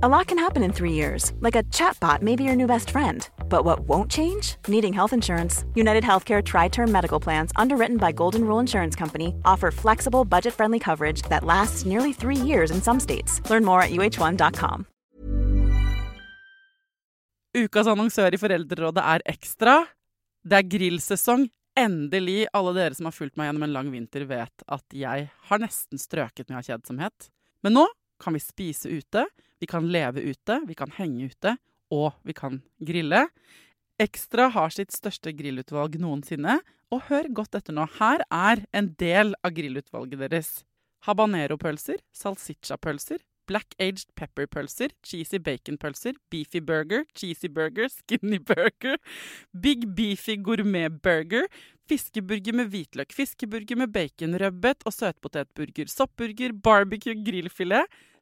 A lot can happen in three years, like a chatbot may be your new best friend. But what won't change? Needing health insurance. United Healthcare Tri Term Medical Plans, underwritten by Golden Rule Insurance Company, offer flexible, budget friendly coverage that lasts nearly three years in some states. Learn more at uh1.com. Ukas annonsør i Foreldrerådet er Ekstra. Det er grillsesong. Endelig. Alle dere som har fulgt meg gjennom en lang vinter, vet at jeg har nesten strøket med kjedsomhet. Men nå kan vi spise ute, vi kan leve ute, vi kan henge ute, og vi kan grille. Ekstra har sitt største grillutvalg noensinne, og hør godt etter nå. Her er en del av grillutvalget deres. Habanero-pølser, salsiccia-pølser, black aged pepper-pølser, cheesy bacon-pølser, beefy burger, cheesy burger, skinny burger, big beefy gourmet-burger, fiskeburger med hvitløk, fiskeburger med bacon, rødbet og søtpotetburger, soppburger, barbecue, grillfilet,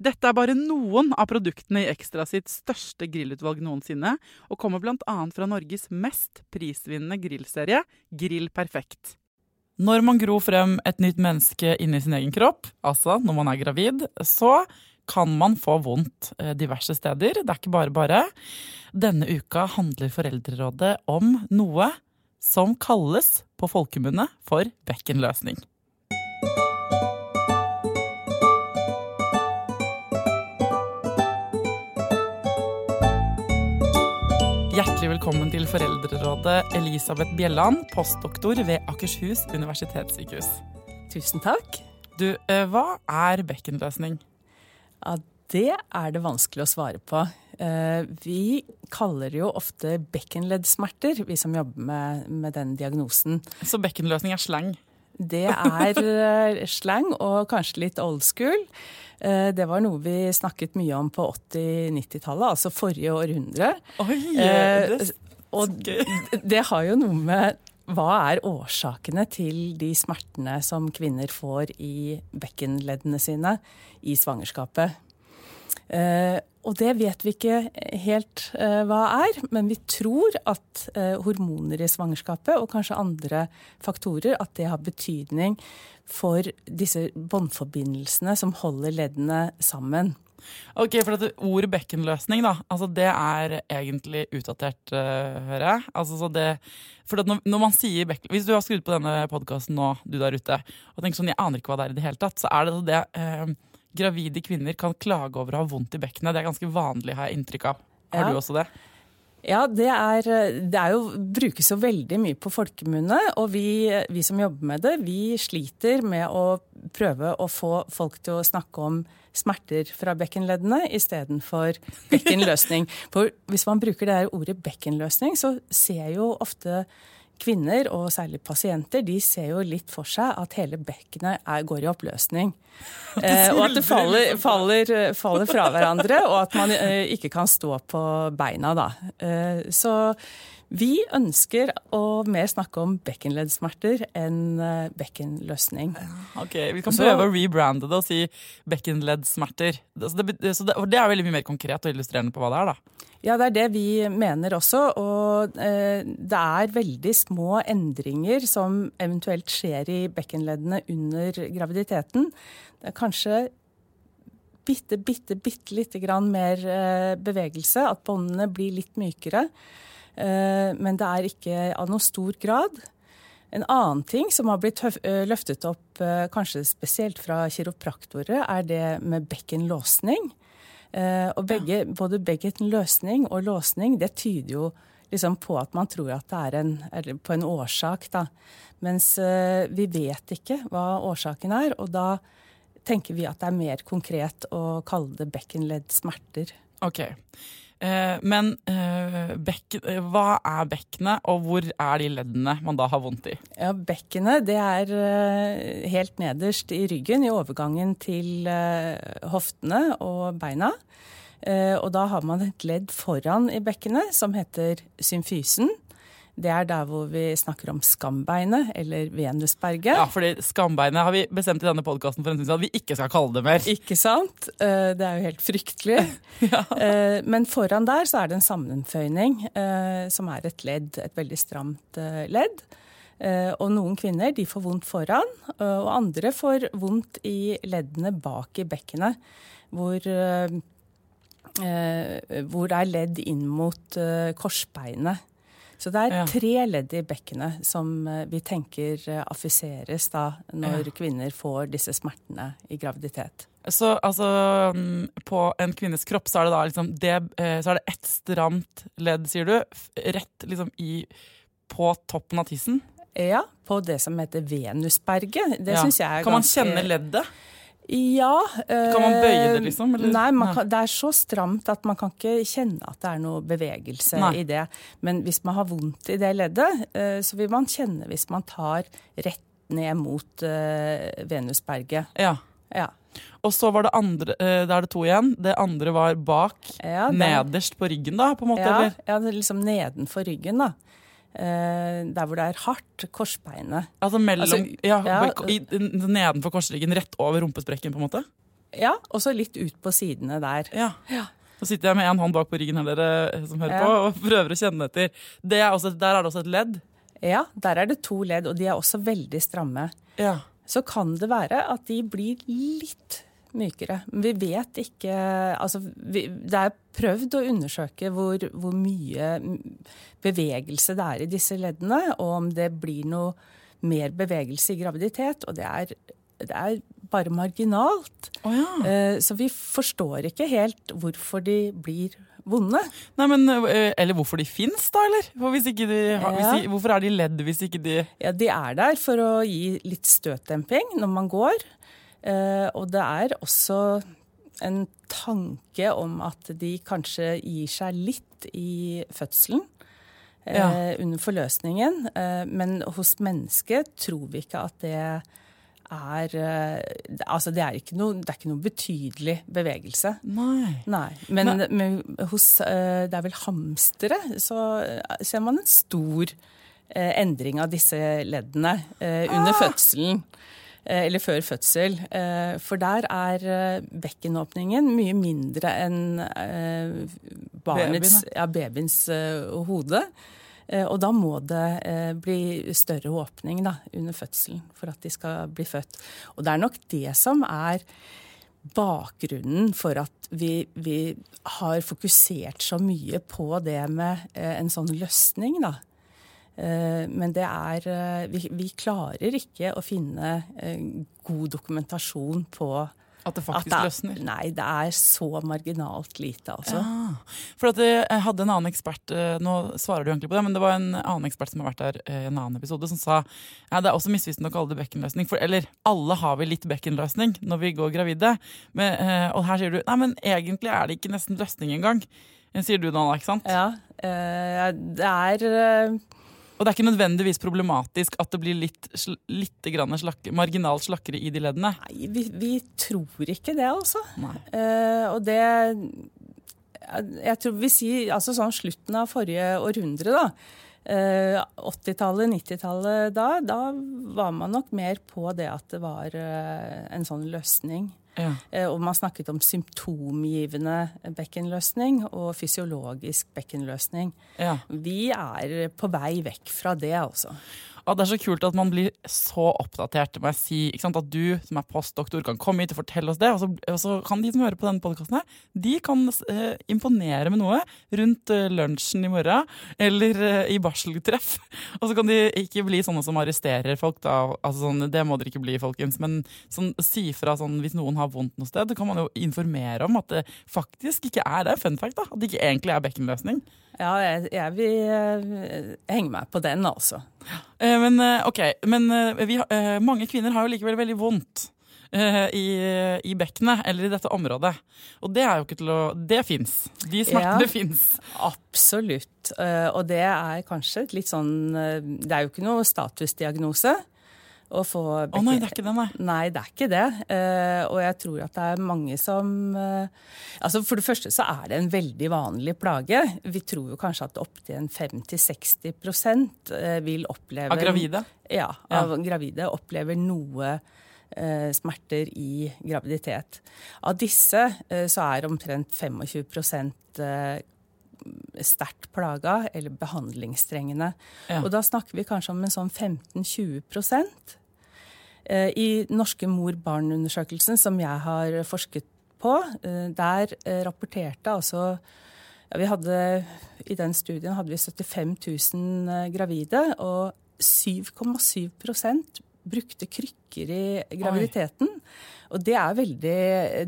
Dette er bare noen av produktene i Ekstra sitt største grillutvalg noensinne, og kommer bl.a. fra Norges mest prisvinnende grillserie, Grill Perfekt. Når man gror frem et nytt menneske inni sin egen kropp, altså når man er gravid, så kan man få vondt eh, diverse steder. Det er ikke bare bare. Denne uka handler Foreldrerådet om noe som kalles på folkemunne for bekkenløsning. Hjertelig velkommen til Foreldrerådet, Elisabeth Bjelland, postdoktor ved Akershus universitetssykehus. Tusen takk. Du, eh, hva er bekkenløsning? Ja, det er det vanskelig å svare på. Eh, vi kaller jo ofte bekkenleddsmerter, vi som jobber med, med den diagnosen. Så bekkenløsning er slang? Det er eh, slang, og kanskje litt old school. Det var noe vi snakket mye om på 80-90-tallet, altså forrige århundre. Oi, det, og det har jo noe med hva er årsakene til de smertene som kvinner får i bekkenleddene sine i svangerskapet? Og det vet vi ikke helt hva er, men vi tror at hormoner i svangerskapet og kanskje andre faktorer at det har betydning for disse båndforbindelsene som holder leddene sammen. Ok, for dette Ordet bekkenløsning da, altså det er egentlig utdatert, uh, hører jeg. Altså, det, for når, når, man sier bekken, Hvis du har skrudd på denne podkasten nå, du der ute, og tenker sånn, jeg aner ikke hva det er i det hele tatt, så er det det uh, gravide kvinner kan klage over å ha vondt i bekkenet. Det er ganske vanlig, har jeg inntrykk av. Har ja. du også det? Ja, det, er, det er jo, brukes jo veldig mye på folkemunne. Og vi, vi, som jobber med det, vi sliter med å prøve å få folk til å snakke om smerter fra bekkenleddene istedenfor bekkenløsning. For hvis man bruker det her ordet bekkenløsning, så ser jo ofte kvinner, og særlig pasienter, de ser jo litt for seg at hele bekkenet er, går i oppløsning. Eh, og at det faller, faller, faller, fra hverandre, og at man eh, ikke kan stå på beina da. Eh, så vi ønsker å mer snakke om bekkenleddsmerter enn eh, bekkenløsning. Ok, Vi kan prøve å rebrande det og si bekkenleddsmerter. Det, det, det er veldig mye mer konkret og illustrerende på hva det er, da. Ja, det er det vi mener også. Og eh, det er veldig små endringer som eventuelt skjer i bekkenleddene under graviditeten. Det er kanskje bitte, bitte, bitte lite grann mer eh, bevegelse. At båndene blir litt mykere. Eh, men det er ikke av noe stor grad. En annen ting som har blitt eh, løftet opp eh, kanskje spesielt fra kiropraktorer, er det med bekkenlåsning. Og begge, både bekkenløsning og låsning det tyder jo liksom på at man tror at det er en, på en årsak. Da. Mens vi vet ikke hva årsaken er. Og da tenker vi at det er mer konkret å kalle det bekkenleddsmerter. Ok. Eh, men eh, eh, hva er bekkenet, og hvor er de leddene man da har vondt i? Ja, Bekkenet det er helt nederst i ryggen, i overgangen til hoftene og beina. Og da har man et ledd foran i bekkenet som heter symfysen. Det er der hvor vi snakker om skambeinet, eller venusberget. Ja, fordi Skambeinet har vi bestemt i denne podkasten for en stund at vi ikke skal kalle det mer. Ikke sant? Eh, Det er jo helt fryktelig. ja. Men foran der så er det en sammenføyning, eh, som er et ledd, et veldig stramt eh, ledd. Eh, Og noen kvinner de får vondt foran, eh, og andre får vondt i leddene bak i bekkenet, hvor, eh, eh, hvor det er ledd inn mot eh, korsbeinet. Så det er tre ledd i bekkenet som eh, vi tenker affiseres da når kvinner får disse smertene i graviditet. Så altså, mm, på en kvinnes kropp så er det da liksom det, eh, Så er det ett stramt ledd, sier du, rett liksom i på toppen av tissen. Ja, på det som heter Venusberget. Det Ja. syns jeg er Kan man ganske kjenne leddet? Ja. Kan man bøye det, liksom, eller? Nei, man kan, det er så stramt at man kan ikke kjenne at det er noe bevegelse Nei. i det. Men hvis man har vondt i det leddet, øh, så vil man kjenne hvis man tar rett ned mot øh, Venusberget. Ja. Ja. Og så var det andre eh, Da er det to igjen. Det andre var bak. Ja, nederst på ryggen, da, på en måte? Ja, eller? ja, liksom nedenfor ryggen, da. Eh, der hvor det er hardt, korsbeinet. Altså mellom Altså, ja, ja. Nedenfor korsryggen, rett over rumpesprekken, på en måte? Ja, og så litt ut på sidene der. Ja. så sitter jeg med en hånd bak på ryggen her, dere eh, som hører Ja. på, og prøver å kjenne etter. Det er også, der er det også et ledd. Ja, der er det to ledd, og de er også veldig stramme. Ja. Så kan det være at de blir litt mykere. Men vi vet ikke Altså, vi, det er prøvd å undersøke hvor, hvor mye bevegelse det er i disse leddene, og om det blir noe mer bevegelse i graviditet. Og det er, det er bare marginalt. Oh, ja. Eh, Så vi forstår ikke helt hvorfor de blir vonde. Nei, men, eh, eller hvorfor de fins, da, eller? Hvis ikke de Ja. de, hvorfor er de ledd hvis ikke de Ja, de er der for å gi litt støtdemping når man går. Eh, og det er også en tanke om at de kanskje gir seg litt i fødselen. eh, Ja. Under forløsningen. Eh, men hos mennesket tror vi ikke at det er Altså, det er ikke noe, det er ikke noe betydelig bevegelse. Nei. Nei, men, Nei. men hos Det er vel hamstere, så ser man en stor endring av disse leddene under under fødselen. Eh, Eller før fødsel. Eh, For der er eh, bekkenåpningen mye mindre enn barnets, ja, babyens hode. Og da må det bli større åpning da, under fødselen for at de skal bli født. Og det er nok det som er bakgrunnen for at vi, vi har fokusert så mye på det med en sånn løsning, da. Eh, men det er eh, vi, vi klarer ikke å finne eh, god dokumentasjon på At det at faktisk det er, løsner. Nei, det er så marginalt lite, altså. Ja. For at jeg hadde en annen ekspert Nå svarer du egentlig på det, men det var en annen ekspert som har vært der i en annen episode, som sa ja, det er også misvisende å kalle det bekkenløsning. For, eller alle har vi litt bekkenløsning når vi går gravide. Men, og her sier du nei, men egentlig er det ikke nesten løsning engang. Sier du da, ikke sant? Ja, det er Og det er ikke nødvendigvis problematisk at det blir litt, litt grann slak marginalt slakkere i de leddene. Nei, vi, vi tror ikke det, altså. Eh, og det Jeg tror vi sier altså sånn slutten av forrige århundre, da. Eh, 80-tallet, 90-tallet da, da var man nok mer på det at det var eh, en sånn løsning. Ja. Eh, og man snakket om symptomgivende bekkenløsning og fysiologisk bekkenløsning. Ja. Vi er på vei vekk fra det, altså. Og det er så kult at man blir så oppdatert. må jeg si? At du som er postdoktor kan komme hit og fortelle oss det. Og så, og så kan de som hører på denne podkasten de kan eh, imponere med noe rundt eh, lunsjen i morgen. Eller eh, i barseltreff. Og så kan de ikke bli sånne som arresterer folk. da, altså sånn, Det må dere ikke bli, folkens. Men sånn, si fra sånn, hvis noen har vondt noe sted, kan man jo informere om at det faktisk ikke er det. Fun fact, da. At det ikke egentlig er bekkenløsning. Ja, jeg, jeg vil eh, henge meg på den, altså. Eh, men eh, ok, men eh, vi, mange kvinner har jo likevel veldig vondt i, i bekkenet, eller i dette området. Og det er jo ikke til å Det fins. De smertene Ja. fins. Absolutt. Og det er kanskje et litt sånn Det er jo ikke noe statusdiagnose. Å få oh, nei, det er ikke det, nei. Nei, det er ikke det. Uh, og jeg tror at det er mange som uh, Altså For det første så er det en veldig vanlig plage. Vi tror jo kanskje at opptil 50-60 uh, vil oppleve Av gravide? Ja, av ja. gravide opplever noe uh, smerter i graviditet. Av disse så er omtrent 25 uh, sterkt plaga eller behandlingstrengende. Ja. Og da snakker vi kanskje om en sånn 15-20 Eh, I norske mor-barn-undersøkelsen som jeg har forsket på, eh, der eh, rapporterte altså ja, vi hadde, I den studien hadde vi 75 000 gravide, og 7,7% brukte krykker i graviditeten. Oi. Og det er veldig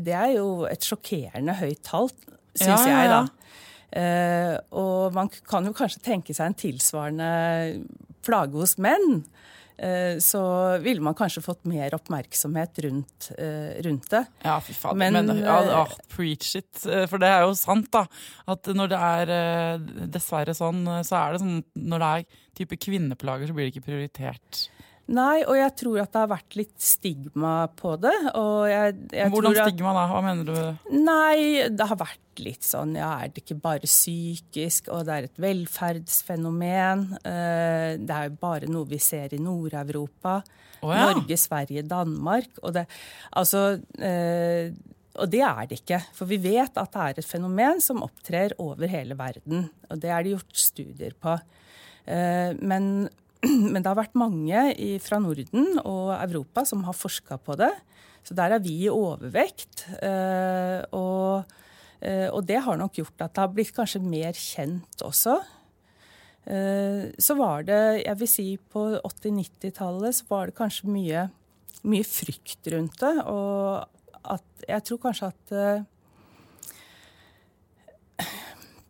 Det er jo et sjokkerende høyt tall, syns ja, jeg, da. Uh, og man kan jo kanskje tenke seg en tilsvarende plage hos menn. Eh, så ville man kanskje fått mer oppmerksomhet rundt, eh, rundt det. Ja, fy faen. Men, Men ja, oh, preach it. For det er jo sant, da. At når det er dessverre sånn, så er det sånn når det er type kvinneplager, så blir det ikke prioritert. Nei, og jeg tror at det har vært litt stigma på det. Jeg, jeg Hvordan stigma da? Hva mener du? Nei, det har vært litt sånn ja, er det ikke bare psykisk, og det er et velferdsfenomen. Eh, det er jo bare noe vi ser i Nord-Europa. Oh, ja. Norge, Sverige, Danmark. Og det, altså, eh, og det er det ikke. For vi vet at det er et fenomen som opptrer over hele verden. Og det er det gjort studier på. Eh, men Men det har vært mange fra Norden og Europa som har forska på det. Så der er vi i overvekt. Eh, og, eh, og, det har nok gjort at det har blitt kanskje mer kjent også. Eh, så var det, jeg vil si på 80-90-tallet, så var det kanskje mye, mye, frykt rundt det. Og at jeg tror kanskje at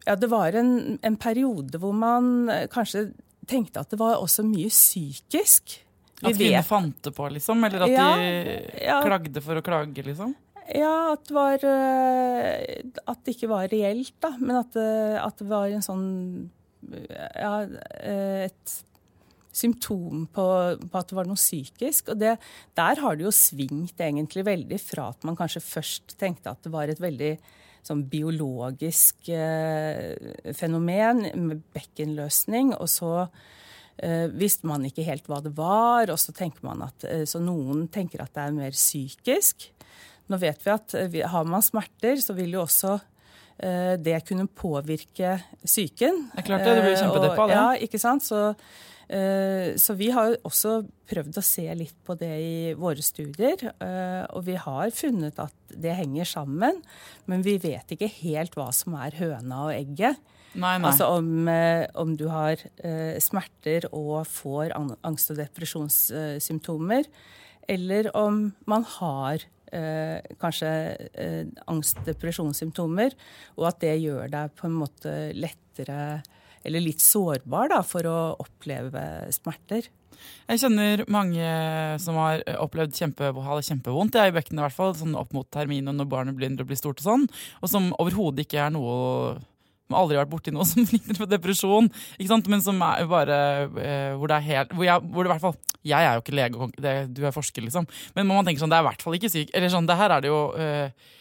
ja, det var en, en periode hvor man kanskje tenkte at det var også mye psykisk. Vi at kvinner fant det på, liksom? Eller at ja, de ja. klagde for å klage, liksom? Ja, at det var eh, At det ikke var reelt, da. Men at, det, at det var en sånn Ja, eh, et symptom på, på, at det var noe psykisk. Og det, der har det jo svingt egentlig veldig fra at man kanskje først tenkte at det var et veldig sånn biologisk eh, fenomen med bekkenløsning. Og så eh, visste man ikke helt hva det var, og så tenker man at eh, Så noen tenker at det er mer psykisk. Nå vet vi at eh, har man smerter, så vil jo også det kunne påvirke psyken. Det er klart det, du blir kjempedeppa av det. Ja, ikke sant? Så Eh, så vi har også prøvd å se litt på det i våre studier. Eh, og vi har funnet at det henger sammen, men vi vet ikke helt hva som er høna og egget. Nei, nei. Altså om, eh, om, du har smerter og får angst- og depresjonssymptomer, eller om man har Eh, kanskje eh, angst-depresjonssymptomer, og at det gjør deg på en måte lettere eller litt sårbar da, for å oppleve smerter. Jeg kjenner mange som har opplevd kjempe, ha det kjempevondt i bekkenet, i hvert fall, sånn opp mot termin og når barnet begynner å bli stort og sånn, og som overhodet ikke er noe som aldri har vært borti noe som ligner på depresjon, men som er bare eh, hvor det er helt hvor, jeg, hvor det i hvert fall Jeg er jo ikke lege, det, du er forsker, liksom, men man tenker sånn, det er i hvert fall ikke syk. Eller sånn, det her er det jo eh,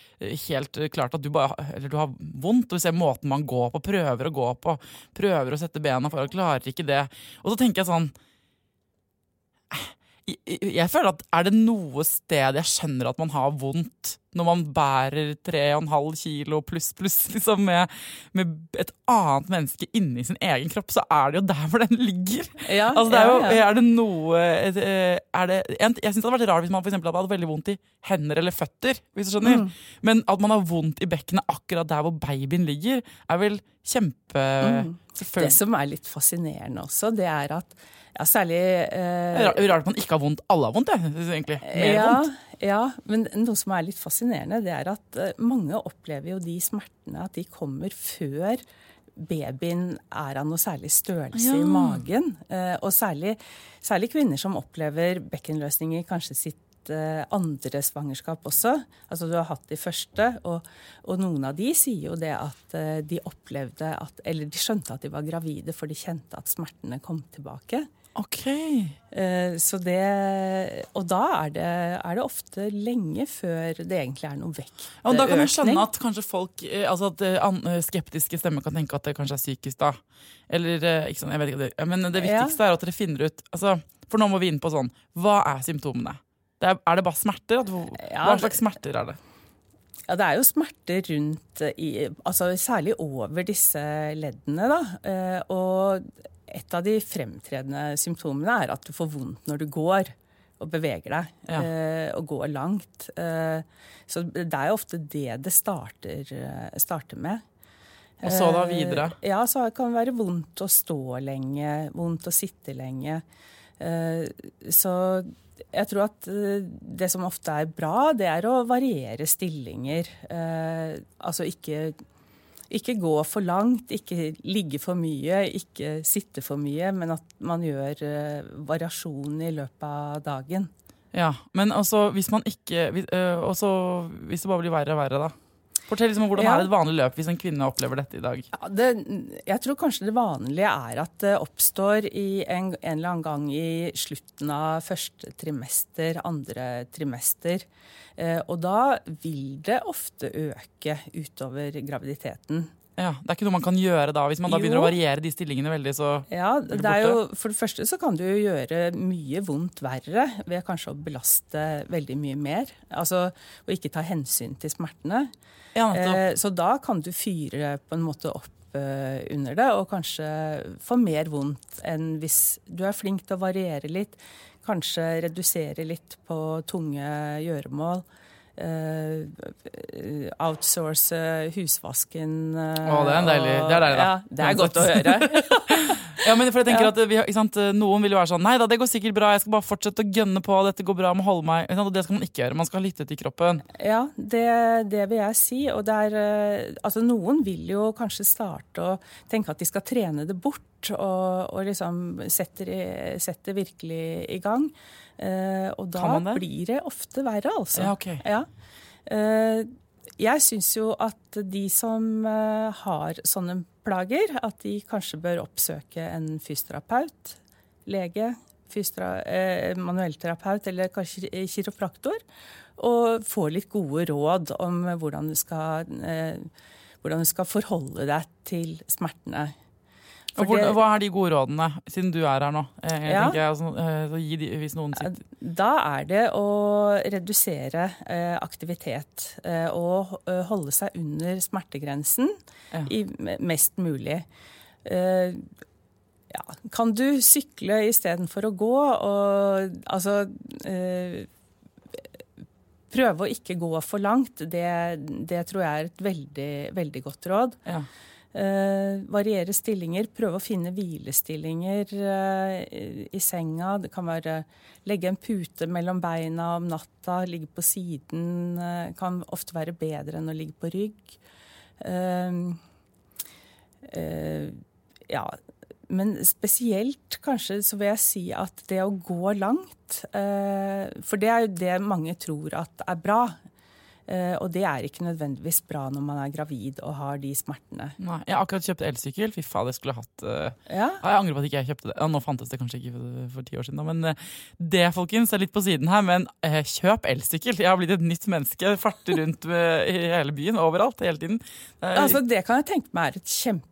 helt klart at du, bare, du har vondt. Og vi ser måten man går på, prøver å gå på, prøver å sette bena for, og klarer ikke det. Og så tenker jeg sånn jeg føler at Er det noe sted jeg skjønner at man har vondt når man bærer 3,5 kilo pluss pluss liksom med, med, et annet menneske inni sin egen kropp, så er det jo der hvor den ligger. Ja, altså, det er, jo, er det noe er det, Jeg syns det hadde vært rart hvis man for hadde hatt veldig vondt i hender eller føtter. hvis du skjønner. Mm. Men at man har vondt i bekkenet akkurat der hvor babyen ligger, er vel kjempe mm. Det som er litt fascinerende også, det er at ja, særlig eh, rart at man ikke har vondt. Alle har vondt, det, egentlig. Mer ja, vondt. Ja, men noe som er litt fascinerende, det er at eh, mange opplever jo de smertene at de kommer før babyen er av noe særlig størrelse ja. i magen. Eh, og særlig, særlig, kvinner som opplever bekkenløsninger kanskje sitt eh, andre svangerskap også. Altså du har hatt de første, og, og, noen av de sier jo det at de opplevde at Eller de skjønte at de var gravide, for de kjente at smertene kom tilbake. Ok. Eh, så det, og da er det, er det ofte lenge før det egentlig er noe vektøkning. Ja, da kan jeg skjønne at kanskje folk, eh, altså at eh, eh, skeptiske stemmer kan tenke at det kanskje er psykisk. da. Eller, eh, ikke sånn, jeg vet ikke, Men det viktigste er at dere finner ut altså, For nå må vi inn på sånn Hva er symptomene? Det er, er det bare smerter? Hva slags smerter er det? Ja, det er jo smerter rundt i, altså Særlig over disse leddene, da. Eh, Og et av de fremtredende symptomene er at du får vondt når du går og beveger deg. Ja. eh, Og går langt. Eh, Så det er jo ofte det det starter, starter med. Og så da videre? Ja, så det kan være vondt å stå lenge, vondt å sitte lenge. Så jeg tror at eh, det som ofte er bra, det er å variere stillinger. Eh, Altså ikke, ikke gå for langt, ikke ligge for mye, ikke sitte for mye, men at man gjør eh, variasjon i løpet av dagen. Ja, Men altså, hvis man ikke øh, også, hvis det bare blir verre og verre, da? Fortell liksom om hvordan Ja. er et vanlig løp hvis en kvinne opplever dette i dag. Ja, det, jeg tror kanskje det vanlige er at det oppstår i en, en eller annen gang i slutten av første trimester, andre trimester. Eh, og da vil det ofte øke utover graviditeten. Ja, Det er ikke noe man kan gjøre da, hvis man da Jo. begynner å variere de stillingene veldig. så... Ja, det det er jo, For det første så kan du jo gjøre mye vondt verre ved kanskje å belaste veldig mye mer. Altså å ikke ta hensyn til smertene. Ja. Eh, så da kan du fyre på en måte opp eh, under det, og kanskje få mer vondt enn hvis du er flink til å variere litt. Kanskje redusere litt på tunge gjøremål. Eh, outsource husvasken. eh, Å, det er en deilig- det er deilig, da. Ja, det er godt å høre. Ja, men for jeg tenker Ja. at vi, sant, Noen vil jo være sånn Nei da, det går sikkert bra, jeg skal bare fortsette å gønne på. Dette går bra, jeg må holde meg. Og det skal man ikke gjøre. Man skal lytte til kroppen. Ja, det, det vil jeg si. Og det er, eh, altså noen vil jo kanskje starte å tenke at de skal trene det bort, og, og liksom setter, setter virkelig i gang. Eh, og da det? blir det ofte verre, altså. Ja, ok. Ja. Eh, jeg syns jo at de som eh, har sånne plager, at de kanskje bør oppsøke en fysioterapeut, lege, manuellterapeut eller kanskje kiropraktor, og få litt gode råd om hvordan du skal, hvordan du skal forholde deg til smertene. For Og hvor, hva er de gode rådene, siden du er her nå? Eh, Jeg Ja. jeg, altså, eh, så gi de, hvis noen sitter Da er det å redusere eh, aktivitet eh, og eh, holde seg under smertegrensen Ja. i, mest mulig. Eh, ja. Kan du sykle istedenfor å gå? Og altså eh, Prøve å ikke gå for langt, det, det tror jeg er et veldig, veldig godt råd. ja. Eh, variere stillinger, prøve å finne hvilestillinger uh, i senga. Det kan være legge en pute mellom beina om natta, ligge på siden. Uh, kan ofte være bedre enn å ligge på rygg. Ja, men spesielt kanskje så vil jeg si at det å gå langt For det er jo det mange tror at er bra. Eh, og det er ikke nødvendigvis bra når man er gravid og har de smertene. Nei, jeg har akkurat kjøpt elsykkel. Fy faen, jeg skulle hatt eh, Ja, Jeg angrer på at ikke jeg kjøpte det. Ja, nå fantes det kanskje ikke for, ti år siden. Men eh, det folkens, er litt på siden her. Men kjøp elsykkel! Jeg har blitt et nytt menneske. Farter rundt i hele byen, overalt, hele tiden. Altså Det kan jeg tenke meg er et kjempe,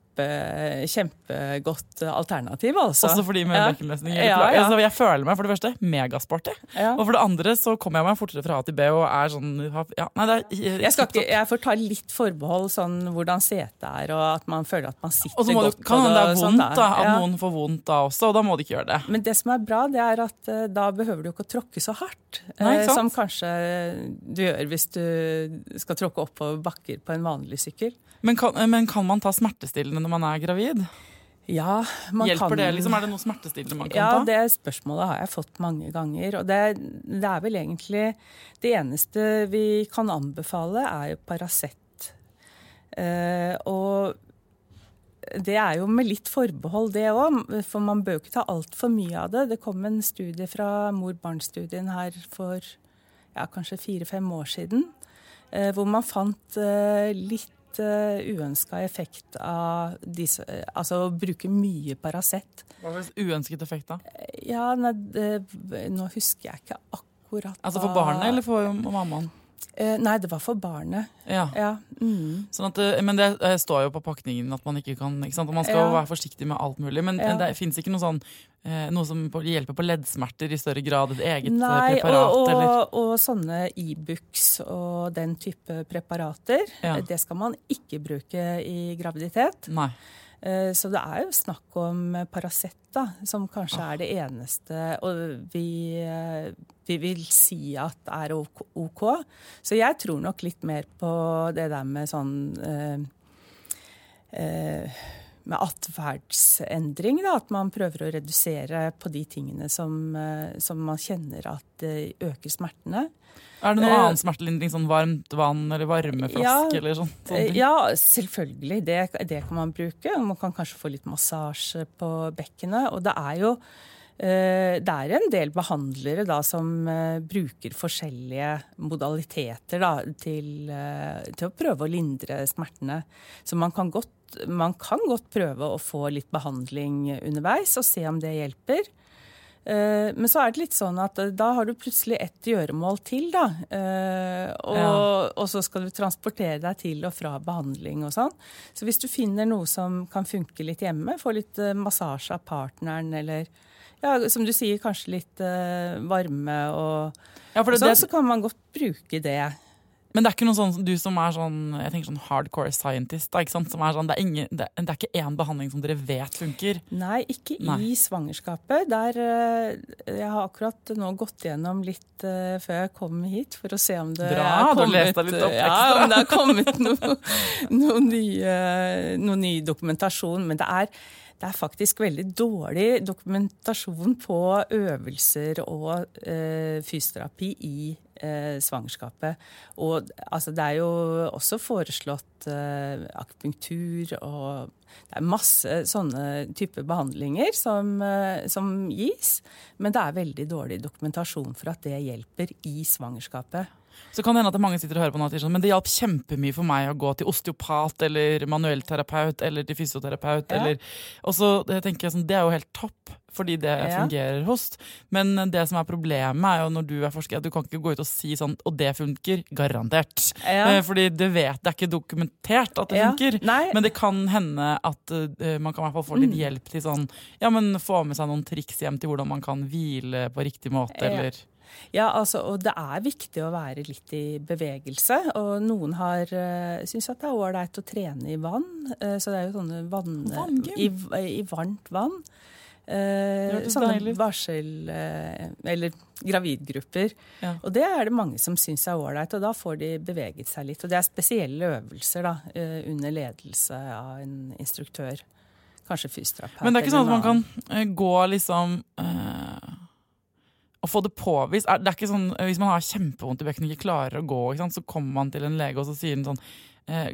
kjempegodt alternativ, altså. også for de med Ja. bekkenløsninger. Ja, ja. Altså, jeg føler meg for det første megasporty. Ja. Og for det andre så kommer jeg meg fortere fra A til B og er sånn ja, nei, det er, Jeg, skal ikke, jeg får ta litt forbehold sånn hvordan setet er, og at man føler at man sitter Og så må godt det, kan på hende det er vondt, da. At noen får vondt da også, og da må de ikke gjøre det. Men det som er bra, det er at eh, da behøver du ikke å tråkke så hardt. Nei, eh, som kanskje du gjør hvis du skal tråkke oppover bakker på en vanlig sykkel. Men kan, men kan man ta smertestillende når man er gravid? Ja, man Hjelper kan det? liksom? Er det noe smertestillende man kan Ja, ta? det spørsmålet har jeg fått mange ganger. Og det, det er vel egentlig Det eneste vi kan anbefale, er jo Paracet. Eh, og det er jo med litt forbehold, det òg. For man bør jo ikke ta altfor mye av det. Det kom en studie fra mor-barn-studien her for ja, kanskje fire-fem år siden. Eh, hvor man fant eh, litt litt uh, uønska effekt av disse, altså å bruke mye Paracet. Hva slags uønsket effekt, da? Ja, nei, det, Nå husker jeg ikke akkurat Altså For barnet eller for mammaen? Eh, nei, det var for barnet. Ja. ja. Mm. Sånn at, eh, men det eh, står jo på pakningen at man ikke kan ikke sant? Man skal ja. være forsiktig med alt mulig. Men ja. det fins ikke noe sånn noe som hjelper på leddsmerter i større grad? Et eget Nei, preparat? Og, og, og sånne Ibux e og den type preparater, det skal man ikke bruke i graviditet. Nei. Eh, så det er jo snakk om Paracet, som kanskje er det eneste og vi, eh, vi vil si at er OK. Så jeg tror nok litt mer på det der med sånn eh, eh, med atferdsendring. At man prøver å redusere på de tingene som, som man kjenner at øker smertene. Er det noe uh, annen smertelindring? Sånn varmt vann eller varmeflaske? Ja, eller sånn, ja selvfølgelig. Det, det, kan man bruke. Man kan kanskje få litt massasje på bekkenet. Og det er jo det er en del behandlere da, som uh, bruker forskjellige modaliteter da, til, til, å prøve å lindre smertene. Så man kan, godt, man kan godt prøve å få litt behandling underveis og se om det hjelper. Eh, men så er det litt sånn at eh, da har du plutselig ett gjøremål til, da. Eh, og, ja. og, så skal du transportere deg til og fra behandling og sånn. Så hvis du finner noe som kan funke litt hjemme, få litt massasje av partneren eller ja, som du sier, kanskje litt varme og, ja, og sånn, så kan man godt bruke det. Men det er ikke noe sånn, du som er sånn jeg tenker sånn hardcore scientist, da? Som er sånn, det, er ingen, det, det er ikke én behandling som dere vet funker? Nei, ikke Nei. i svangerskapet. Der, eh, jeg har akkurat nå gått gjennom litt uh, før jeg kom hit, for å se om det Bra, er kommet, du litt opp ja, om det har kommet noe, noe, nye, noe ny dokumentasjon. Men det er det er faktisk veldig dårlig dokumentasjon på øvelser og eh, fysioterapi i eh, svangerskapet. Og altså, det er jo også foreslått eh, akupunktur og det er masse sånne typer behandlinger som, eh, som, gis. Men det er veldig dårlig dokumentasjon for at det hjelper i svangerskapet. Så kan det hende at mange sitter og hører på noe, sånn, men det hjalp kjempemye for meg å gå til osteopat eller manuellterapeut eller til fysioterapeut. Ja. Eller, og så tenker jeg sånn, Det er jo helt topp, fordi det ja. fungerer hos. Men det som er problemet, er jo når du er forsker, at du kan ikke gå ut og si sånn Og det funker garantert. Ja. Eh, fordi det vet, det er ikke dokumentert at det funker. Nei. Men det kan hende at uh, man kan i hvert fall få litt mm. hjelp til sånn Ja, men få med seg noen triks hjem til hvordan man kan hvile på riktig måte, eller ja, altså, og det er viktig å være litt i bevegelse. Og noen har uh, syns at det er ålreit å trene i vann. Uh, så det er jo sånne vann... I, I, varmt vann. Uh, sånne varsel... Uh, eller gravidgrupper. Ja. Og det er det mange som syns er ålreit, og da får de beveget seg litt. Og det er spesielle øvelser da, under ledelse av en instruktør. Kanskje fysioterapeut. Men det er ikke sånn at man kan gå liksom å få det påvist er, det er ikke sånn, Hvis man har kjempevondt i bekkenet og ikke klarer å gå, ikke så kommer man til en lege og så sier den sånn eh,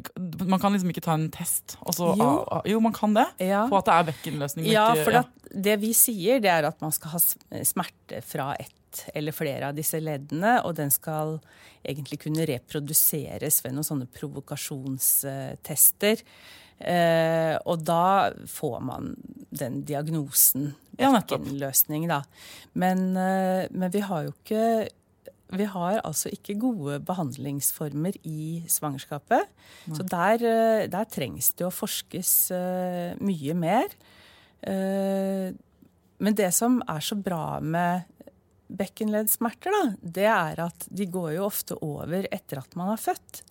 Man kan liksom ikke ta en test. Så, jo. Ah, ah, jo. man kan det. Ja. På at det er bekkenløsning. Ja, ikke, for ja. det vi sier, det er at man skal ha smerte fra ett eller flere av disse leddene, og den skal egentlig kunne reproduseres ved noen sånne provokasjonstester. Eh, og da får man den diagnosen. Løsning, da. Men, eh, men vi har jo ikke vi har altså ikke gode behandlingsformer i svangerskapet. Nei. Så der, eh, der, trengs det å forskes mye mer. Men det som er så bra med bekkenleddsmerter, da, det er at de går jo ofte over etter at man har født.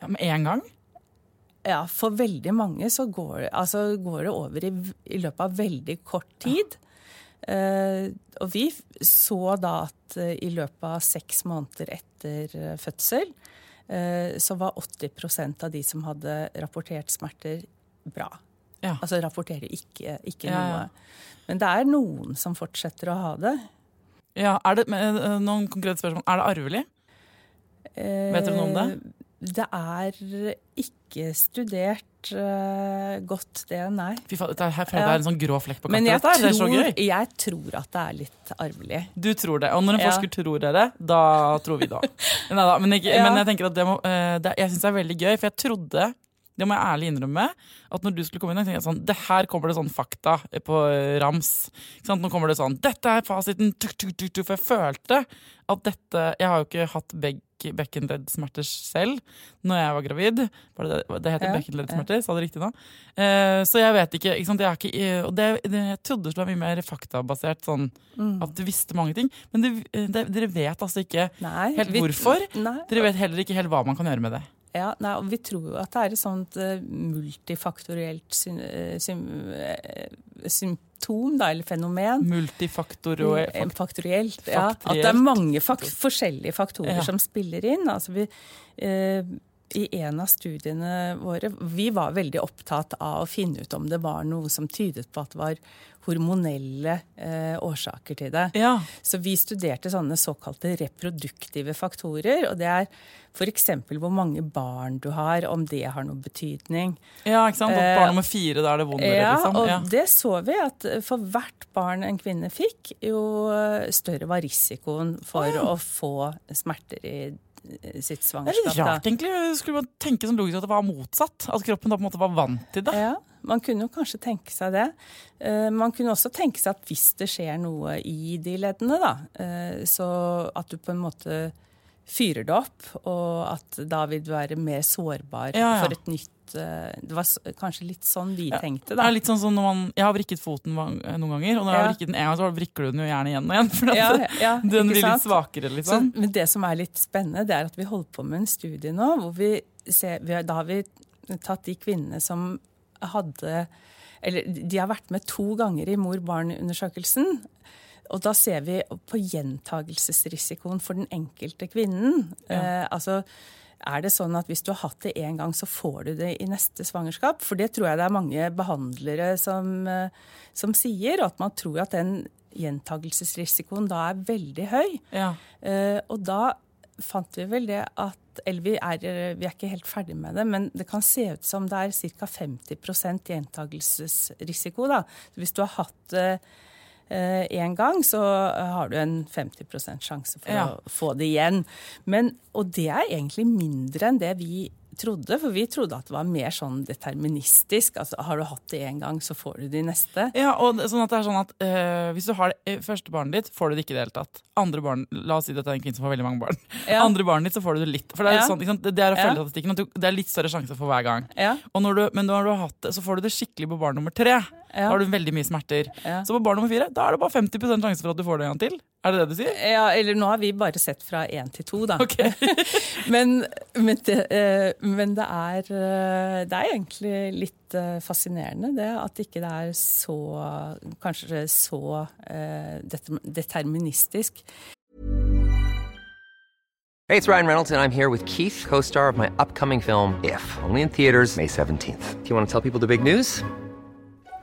Ja, Med en gang? Ja, for veldig mange så går, altså, går det over i, i, løpet av veldig kort tid. Ja. Uh, og vi så da at uh, i løpet av seks måneder etter uh, fødsel, så var 80% av de som hadde rapportert smerter, bra. Ja. Altså rapporterer ikke, ikke ja, noe. Men det er noen som fortsetter å ha det. Ja, er det Noen konkrete spørsmål. Er det arvelig? Vet du noe om det? Det er ikke studert uh, godt, det, nei. Fy faen, dette her, det er en sånn grå flekk på kartet. Men jeg, tror, det er jeg tror at det er litt arvelig. Du tror det. Og når en forsker tror dere, da tror vi da. Neida, men, ikke, ja. men, jeg tenker at det, må, uh, det, jeg syns det er veldig gøy, for jeg trodde Det må jeg ærlig innrømme. At når du skulle komme inn, tenkte jeg sånn Det her kommer det sånn fakta på rams. Ikke sant? Nå kommer det sånn Dette er fasiten! Tuk, tuk, tuk. For jeg følte at dette Jeg har jo ikke hatt begge bekkenleddsmerter selv når jeg var gravid. Var det, det heter ja, bekkenleddsmerter, sa det riktig nå? Uh, så jeg vet ikke. ikke sant? Jeg, ikke, og det, det, jeg trodde det skulle være mye mer faktabasert, sånn mm. at du visste mange ting. Men det, dere vet altså ikke nei, helt hvorfor. Nei. Dere vet heller ikke helt hva man kan gjøre med det. Ja, nei, og Vi tror jo at det er et sånt uh, multifaktorielt syn, uh, sym, uh, symptom, da, eller fenomen. Multifaktorielt. Faktorielt, ja. At det er mange fak forskjellige faktorer ja. som spiller inn. Altså vi, i en av studiene våre Vi var veldig opptatt av å finne ut om det var noe som tydet på at det var hormonelle eh, årsaker til det. Ja. Så vi studerte sånne såkalte reproduktive faktorer. og det er F.eks. hvor mange barn du har, om det har noen betydning. Ja, ikke sant? Barn nummer fire, da er det vondere, ja, liksom. Ja, og det så vi at for hvert barn en kvinne fikk, jo større var risikoen for oh. å få smerter i sitt svangerskap. Det er rart, egentlig. Skulle man tenke som logisk at det var motsatt? At kroppen da på en måte var vant til det? Ja, man kunne jo kanskje tenke seg det. Eh, man kunne også tenke seg at hvis det skjer noe i de leddene, da, eh, så at du på en måte fyrer det opp, og at da vil du være mer sårbar ja, ja. for et nytt eh, Det var kanskje litt sånn vi ja. tenkte, da. Er litt sånn som når man, Jeg har vrikket foten noen ganger, og når jeg har vrikket den en gang, så vrikker du den jo gjerne igjen og igjen. For at den blir litt svakere, liksom. Så, men det som er litt spennende, det er at vi holder på med en studie nå hvor vi ser vi Da har vi tatt de kvinnene som hadde Eller de har vært med to ganger i mor-barn-undersøkelsen. Og da ser vi på gjentagelsesrisikoen for den enkelte kvinnen. Ja. Eh, altså, er det sånn at hvis du har hatt det én gang, så får du det i neste svangerskap? For det tror jeg det er mange behandlere som, eh, som sier, at man tror at den gjentagelsesrisikoen da er veldig høy. Ja. Uh, og da fant vi vel det at Eller vi er, vi er ikke helt ferdig med det, men det kan se ut som det er ca. 50% gjentagelsesrisiko. Da. Så hvis du har hatt det én eh, gang, så har du en 50 sjanse for ja. å få det igjen. Men, og det er egentlig mindre enn det vi trodde, for vi trodde at det var mer sånn deterministisk. altså Har du hatt det én gang, så får du det i neste. Ja, og sånn at det er sånn at øh, Hvis du har det første barnet ditt, får du det ikke i det hele tatt. Andre barn, La oss si dette er en kvinne som har veldig mange barn. Ja. Andre barnet ditt, så får du det litt. For Det er, ja. sånn, det er å følge ja. statistikken. Det er litt større sjanse for hver gang. Ja. Når du, men når du har hatt det, så får du det skikkelig på barn nummer tre. Da har du veldig mye smerter. Så på barn nummer fire da er det bare 50 sjanse for at du får det en gang til. Er det det du sier? Ja, eller nå har vi bare sett fra én til to, da. Okay. men, men, det, eh, men det, er, eh, det, er, egentlig litt eh, fascinerende det at ikke det er så Kanskje så deterministisk. Hey, it's Ryan Reynolds, and I'm here with Keith, co-star of my upcoming film If, only in theaters May 17th. Do you want to tell people the big news?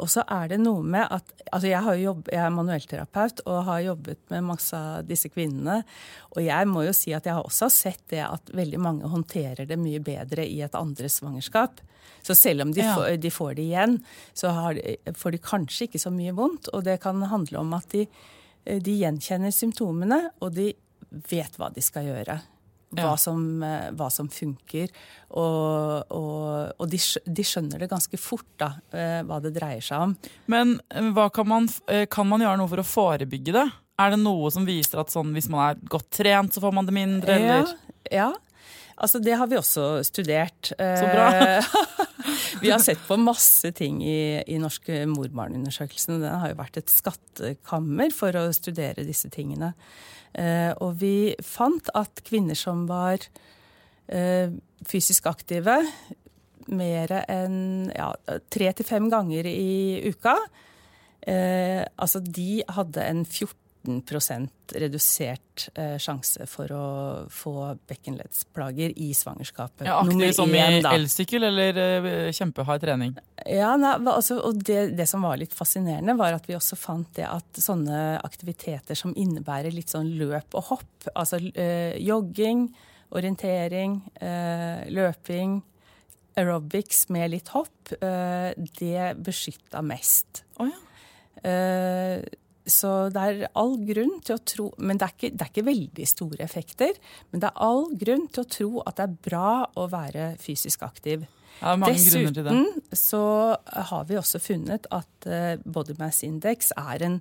Og så er det noe med at altså jeg, har jobb, jeg er manuellterapeut og har jobbet med masse av disse kvinnene. Og jeg må jo si at jeg har også sett det at veldig mange håndterer det mye bedre i et andre svangerskap. Så selv om de, Ja. får, de får det igjen, så har de, får de kanskje ikke så mye vondt. Og det kan handle om at de, de gjenkjenner symptomene, og de vet hva de skal gjøre. Hva, Ja. som, eh, hva som funker. Og, og, og de, de skjønner det ganske fort, da, eh, hva det dreier seg om. Men eh, kan, man, kan man gjøre noe for å forebygge det? Er det noe som viser at sånn, hvis man er godt trent, så får man det mindre? Eller? Ja, ja. Altså, det har vi også studert. Så bra. Vi har sett på masse ting i, i norske morbarnundersøkelsen. Den har jo vært et skattekammer for å studere disse tingene. Eh, og vi fant at kvinner som var eh, fysisk aktive mer enn tre til fem ganger i uka, eh, altså de hadde en 14 redusert eh, sjanse for å få bekkenleddsplager i svangerskapet. Ja, aktiv som i elsykkel eller eh, kjempehard trening? Ja, nei, altså, og det, det som var litt fascinerende, var at vi også fant det at sånne aktiviteter som innebærer litt sånn løp og hopp, altså eh, jogging, orientering, eh, løping, aerobics med litt hopp, eh, det beskytta mest. Oh, ja. Så det er all grunn til å tro Men det er, ikke, det er ikke veldig store effekter. Men det er all grunn til å tro at det er bra å være fysisk aktiv. Ja. Dessuten så har vi også funnet at eh, body mass index er en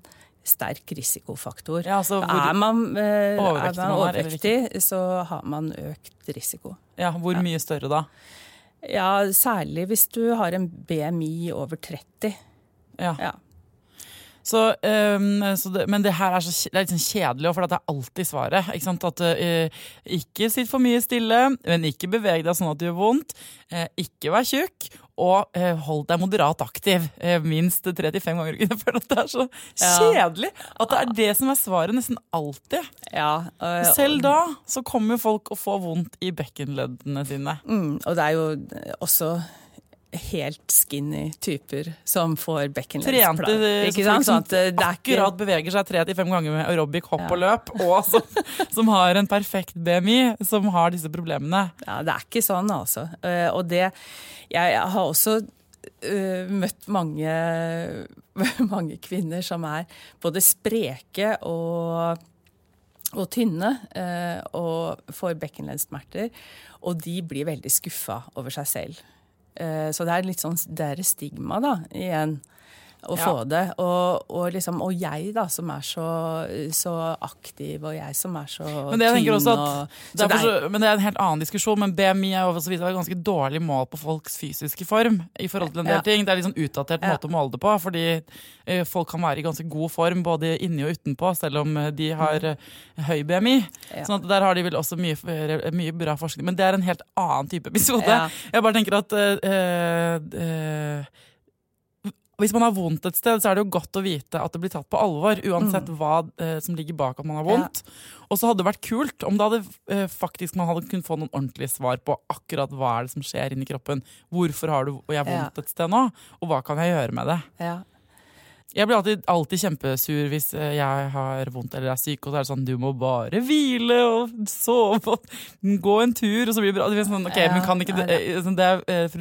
sterk risikofaktor. Ja, altså hvor- er man, eh, er man er, overvektig, så har man økt risiko. Ja, Hvor mye større da? Ja, Særlig hvis du har en BMI over 30. Ja. Så, um, så det, men det her er, så, det er litt sånn kjedelig, for det er alltid svaret. Ikke sant? At uh, Ikke sitt for mye stille, men ikke beveg deg sånn at det gjør vondt. Uh, ikke vær tjukk, og eh, hold deg moderat aktiv. minst minst 3-5 ganger i uken. Jeg føler at det er så kjedelig at det er det som er svaret nesten alltid. Ja, Selv da så kommer jo folk å få vondt i bekkenleddene sine. Mm, og det er jo også helt skinny typer som får Trente bekkenleddsplager. eh, Ikke sant? som Sånn at eh, akkurat beveger seg tre til fem ganger med aerobic hopp Ja. og løp, og som, som har en perfekt BMI, som har disse problemene. Ja, det er ikke sånn, altså. Eh, og det Jeg har også eh, møtt mange, mange kvinner som er både spreke og og tynne eh, og får bekkenleddsmerter. Og de blir veldig skuffa over seg selv. Eh, så det er litt sånn det er stigma, da, igjen. Å Ja. få det. Og, og, liksom, og jeg, da, som er så, så aktiv, og jeg som er så Men det tynn også at og så det er- så, men det er en helt annen diskusjon, men BMI er også et ganske dårlig mål på folks fysiske form. i forhold til en del Ja. ting. Det er litt sånn utdatert Ja. måte å måle det på, fordi eh, folk kan være i ganske god form både inni og utenpå, selv om eh, de har eh, høy BMI. Ja. Sånn at der har de vel også mye, mye bra forskning. Men det er en helt annen type episode. Jeg bare tenker at eh, eh, hvis man har vondt et sted, så er det jo godt å vite at det blir tatt på alvor, uansett hva eh, som ligger bak at man har vondt. Og så hadde det vært kult om det hadde, eh, faktisk man hadde kunnet få noen ordentlige svar på akkurat hva er det som skjer inni kroppen. Hvorfor har du og jeg vondt Ja. et sted nå, og hva kan jeg gjøre med det? ja. Jeg blir alltid, alltid kjempesur hvis eh, jeg har vondt eller er syk, og så er det sånn du må bare hvile og sove og gå en tur, og så blir det bra. Det er sånn, ok, Ja, men kan ikke det, eh, sånn, det er eh,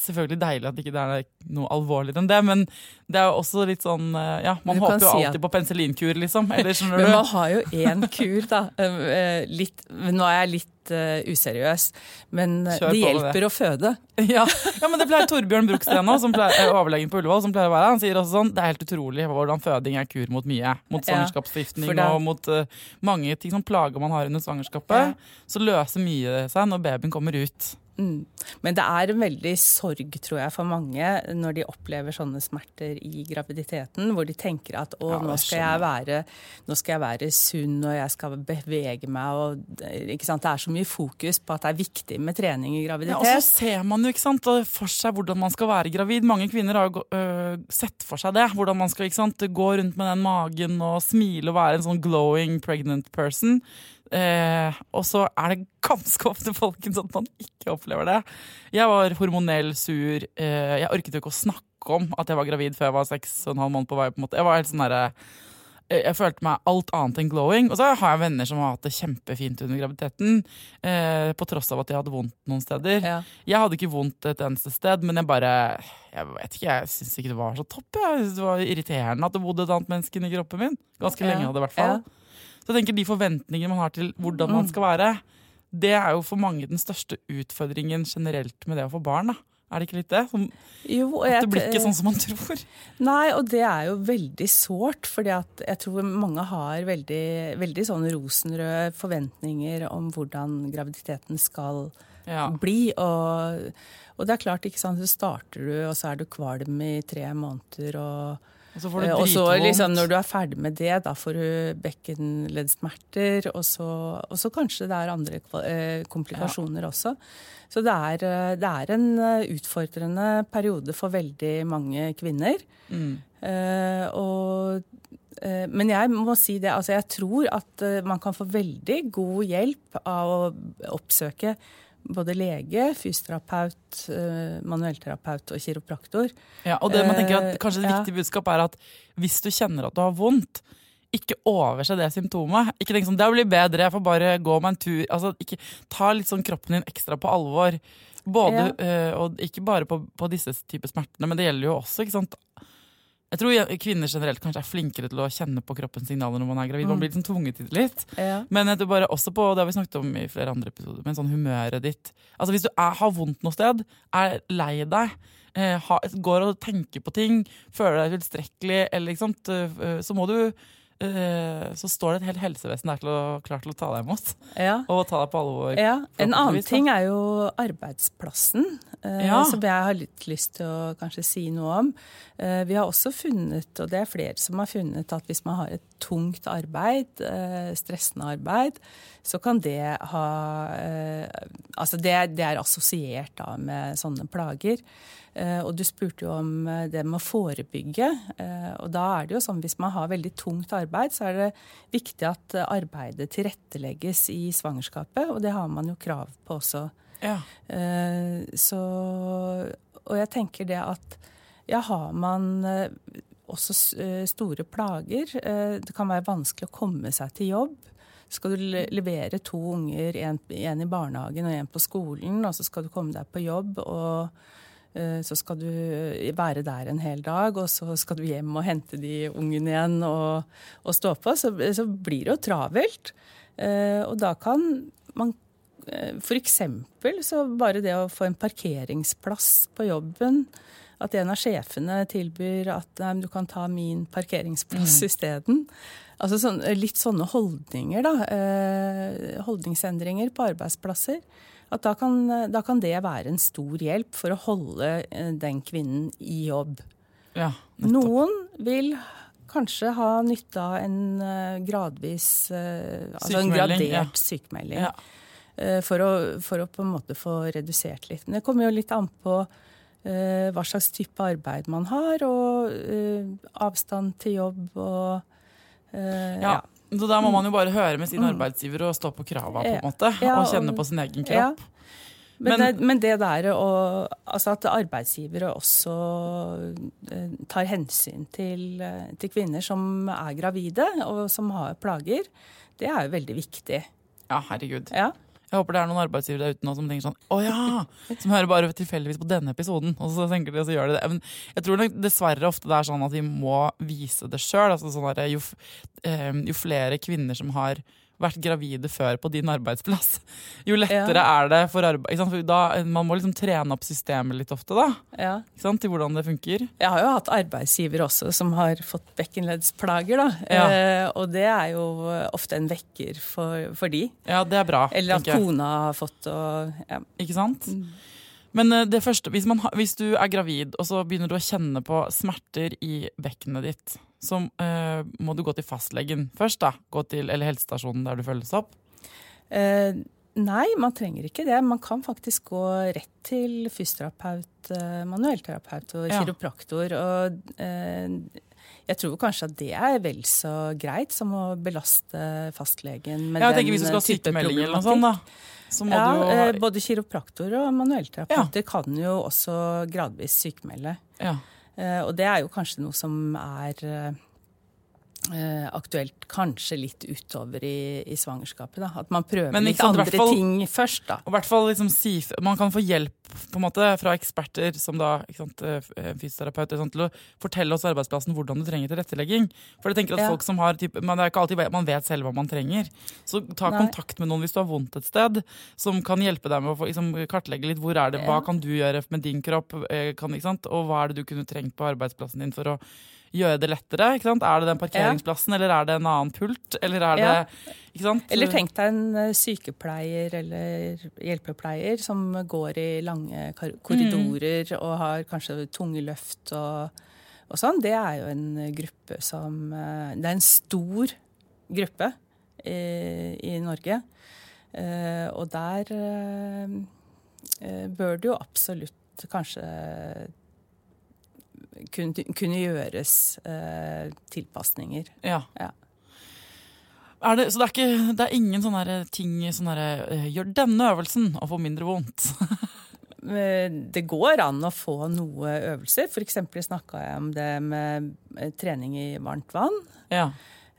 selvfølgelig deilig at ikke det er noe alvorligere enn det, men det er jo også litt sånn eh, Ja, man Du håper jo si alltid at- på penicillinkur, liksom. Eller Men man har jo én kur, da. Eh, Litt, nå er jeg litt eh, useriøs, men eh, Kjør det hjelper å føde. Ja, ja, men det pleier Torbjørn Bruksten òg, som pleier, er overlegen på Ullevål, som pleier å være. Han sier også sånn det er helt utrolig hvordan føding er kur mot mye. Mot svangerskapsforgiftning ja, og mot uh, mange ting som plager man har under svangerskapet. Ja. Så løser mye seg når babyen kommer ut. Mm. Men det er en veldig sorg, tror jeg, for mange når de opplever sånne smerter i graviditeten, hvor de tenker at å, Ja, nå, skal jeg være, nå skal jeg være sunn og jeg skal bevege meg og ikke sant? Det er så mye fokus på at det er viktig med trening i Ja, og så ser man jo ikke sant, for seg hvordan man skal være gravid. Mange kvinner har jo øh, sett for seg det. Hvordan man skal ikke sant, gå rundt med den magen og smile og være en sånn glowing pregnant person. Eh, og så er det ganske ofte folkens at man ikke opplever det. Jeg var hormonell sur. Eh, jeg orket jo ikke å snakke om at jeg var gravid før jeg var seks og en halv måned på vei. på en måte. Jeg var helt sånn derre jeg følte meg alt annet enn glowing. Og så har jeg venner som har hatt det kjempefint under graviditeten. Eh, på tross av at de hadde vondt noen steder. Ja. Jeg hadde ikke vondt et eneste sted, men jeg bare Jeg vet ikke, jeg syns ikke det var så topp. Jeg Det var irriterende at det bodde et annet menneske inni kroppen min. Ganske Ja. lenge hadde det i hvert fall. Ja. Så jeg tenker de forventningene man har til hvordan Mm. man skal være, det er jo for mange den største utfordringen generelt med det å få barn. da. Er det ikke litt det? Som, Jo, jeg, at det blir ikke sånn som man tror. Nei, og det er jo veldig sårt, fordi jeg tror mange har veldig, veldig sånn rosenrøde forventninger om hvordan graviditeten skal Ja. bli. Og, og det er klart, ikke sant, så starter du, og så er du kvalm i tre måneder, og Og så får du dritvondt. Og så liksom, når du er ferdig med det, da får du bekkenleddsmerter, og og så kanskje det er andre komplikasjoner ja. også. Så det er, eh, det er en eh, utfordrende periode for veldig mange kvinner. Mm. Eh, og, eh, men jeg må si det, altså jeg tror at eh, man kan få veldig god hjelp av å oppsøke både lege, fysioterapeut, eh, manuellterapeut og kiropraktor. Ja, og det man tenker at Eh, Kanskje det ja. viktige budskapet er at hvis du kjenner at du har vondt, ikke overse det symptomet. Ikke tenk sånn 'det blir bedre, jeg får bare gå meg en tur'. Altså, ikke, ta litt sånn kroppen din ekstra på alvor. Både, ja. og ikke bare på, på disse typer smertene, men det gjelder jo også. ikke sant? Jeg tror kvinner generelt kanskje er flinkere til å kjenne på kroppens signaler når man er gravid. Man blir liksom tvunget til det litt. Ja. Men jeg tror bare også på, det har vi snakket om i flere andre episoder, men sånn humøret ditt. Altså Hvis du er, har vondt noe sted, er lei deg, eh, har, går og tenker på ting, føler deg tilstrekkelig, eller sant, eh, så må du eh, Så står det et helt helsevesen der til å, klar til å ta deg imot. Ja. Og ta deg på alvor. Ja, En annen ting er jo arbeidsplassen, eh, Ja. som jeg har litt lyst til å kanskje si noe om. Eh, vi har også funnet, og det er flere som har funnet, at hvis man har et tungt arbeid, eh, stressende arbeid, så kan det ha eh, Altså det, det er assosiert da med sånne plager. Eh, og du spurte jo om eh, det med å forebygge. Eh, og da er det jo sånn hvis man har veldig tungt arbeid, så er det viktig at arbeidet tilrettelegges i svangerskapet, og det har man jo krav på også. Ja. Så Og jeg tenker det at ja, har man også store plager, det kan være vanskelig å komme seg til jobb. Skal du levere to unger, en, en i barnehagen og en på skolen, og så skal du komme deg på jobb, og så skal du være der en hel dag, og så skal du hjem og hente de ungene igjen og, og stå på, så, så blir det jo travelt. Eh, og da kan man f.eks. så bare det å få en parkeringsplass på jobben, at en av sjefene tilbyr at nei, du kan ta min parkeringsplass isteden. Altså sånn, litt sånne holdninger, da. Eh, holdningsendringer på arbeidsplasser. At da kan, da kan det være en stor hjelp for å holde eh, den kvinnen i jobb. ja. Noen vil kanskje ha nytte av en eh, gradvis eh, Altså en gradert ja. sykemelding. Ja. For å, for å på en måte få redusert litt. Men det kommer jo litt an på uh, hva slags type arbeid man har, og uh, avstand til jobb og eh, Ja. Så da må man jo bare høre med sin arbeidsgiver og stå på krava, på en måte. Ja, og kjenne på sin egen Ja. kropp. Men, Men- det, men det der å Altså at arbeidsgivere også eh, tar hensyn til, eh, til kvinner som er gravide og som har plager, det er jo veldig viktig. Ja, herregud. Ja. Jeg håper det er noen arbeidsgivere der ute nå som tenker sånn Å ja! Som hører bare tilfeldigvis på denne episoden, og så tenker de, og så gjør de det. Men jeg tror nok dessverre ofte det er sånn at vi må vise det sjøl. Altså sånn jo, eh, jo flere kvinner som har vært gravide før på din arbeidsplass, jo lettere er det for arbeid. For da, man må liksom trene opp systemet litt ofte, da. ja. Til hvordan det funker. Jeg har jo hatt arbeidsgivere også som har fått bekkenleddsplager, da. Ja. Eh, og det er jo ofte en vekker for, for de. Ja, det er bra. Eller at kona har fått og ja. Ikke sant? Men eh, det første, hvis, man, hvis du er gravid, og så begynner du å kjenne på smerter i bekkenet ditt, så uh, må du gå til fastlegen først, da. Gå til, eller helsestasjonen der du følges opp. Uh, nei, man trenger ikke det. Man kan faktisk gå rett til fysioterapeut, uh, manuellterapeut og Ja. kiropraktor. Og eh, jeg tror kanskje at det er vel så greit som å belaste fastlegen med Ja, jeg den Hvis du skal ha sykemelding eller noe sånt, da, så Ja, du eh, jo både kiropraktor og manuellterapeuter kan jo også gradvis sykemelde. ja. Eh, og det er jo kanskje noe som er eh, aktuelt kanskje litt utover i, i svangerskapet. Da. At man prøver Men litt sant, andre fall- ting først. da. Og hvert fall liksom si, Man kan få hjelp på en måte fra eksperter som da, sant, eh, fysioterapeuter sånn, til å fortelle oss arbeidsplassen hvordan du trenger tilrettelegging. For jeg tenker at Ja. folk som har typ, man, det er ikke alltid man vet selv hva man trenger. Så ta Nei. kontakt med noen hvis du har vondt et sted, som kan hjelpe deg med å få, liksom, kartlegge litt hvor er det, hva kan du gjøre med din kropp, eh, kan, sant? og hva er det du kunne trengt på arbeidsplassen din for å gjøre det lettere. Ikke sant? Er det den parkeringsplassen, eller er det en annen pult? Eller er det ikke sant? Eller tenk deg en eh, sykepleier eller hjelpepleier som går i lange korridorer korridorer og har kanskje tunge løft og, og sånn. Det er jo en gruppe som eh, Det er en stor gruppe i, i Norge. Eh, og der eh, eh, bør det jo absolutt kanskje kunne, kunne gjøres eh, tilpasninger. Ja. Ja. Er det, så det er, ikke, det er ingen sånne ting sånn eh, Gjør denne øvelsen og få mindre vondt. Eh, Det går an å få noe øvelser. F.eks. snakka jeg om det med eh, trening i varmt vann. Ja.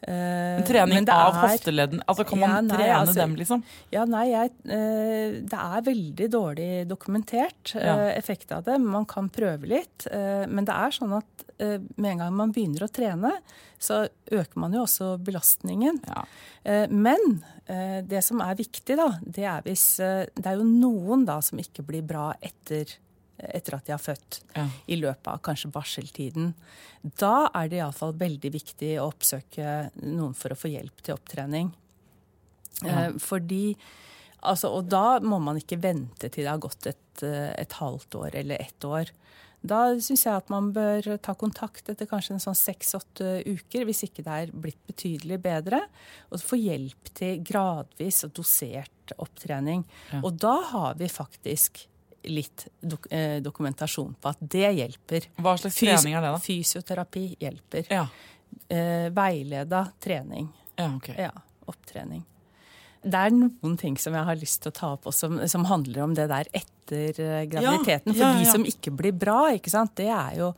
En trening men av er- hofteledden. Altså, kan man Ja, nei, trene altså- dem, liksom? Ja, nei, jeg, uh, det er veldig dårlig dokumentert eh, Ja. effekt av det. Man kan prøve litt. men det er sånn at med en gang man begynner å trene, så øker man jo også belastningen. Ja. Men det som er viktig, da, det er hvis Det er jo noen da som ikke blir bra etter, etter at de har født. Ja. I løpet av kanskje barseltiden. Da er det iallfall veldig viktig å oppsøke noen for å få hjelp til opptrening. Ja. Eh, Fordi Altså, og da må man ikke vente til det har gått et, eh, et halvt år eller ett år. Da syns jeg at man bør ta kontakt etter kanskje en sånn seks-åtte uker, hvis ikke det er blitt betydelig bedre, og få hjelp til gradvis og dosert opptrening. Ja. Og da har vi faktisk litt dok eh, dokumentasjon på at det hjelper. Hva slags Fys- trening er det, da? Fysioterapi hjelper. Ja. Eh, veileda trening. ja, ok. Ja, opptrening. Det er noen ting som jeg har lyst til å ta opp også, som, som handler om det der etter eh, graviditeten. For ja, de som ikke blir bra, ikke sant, det er jo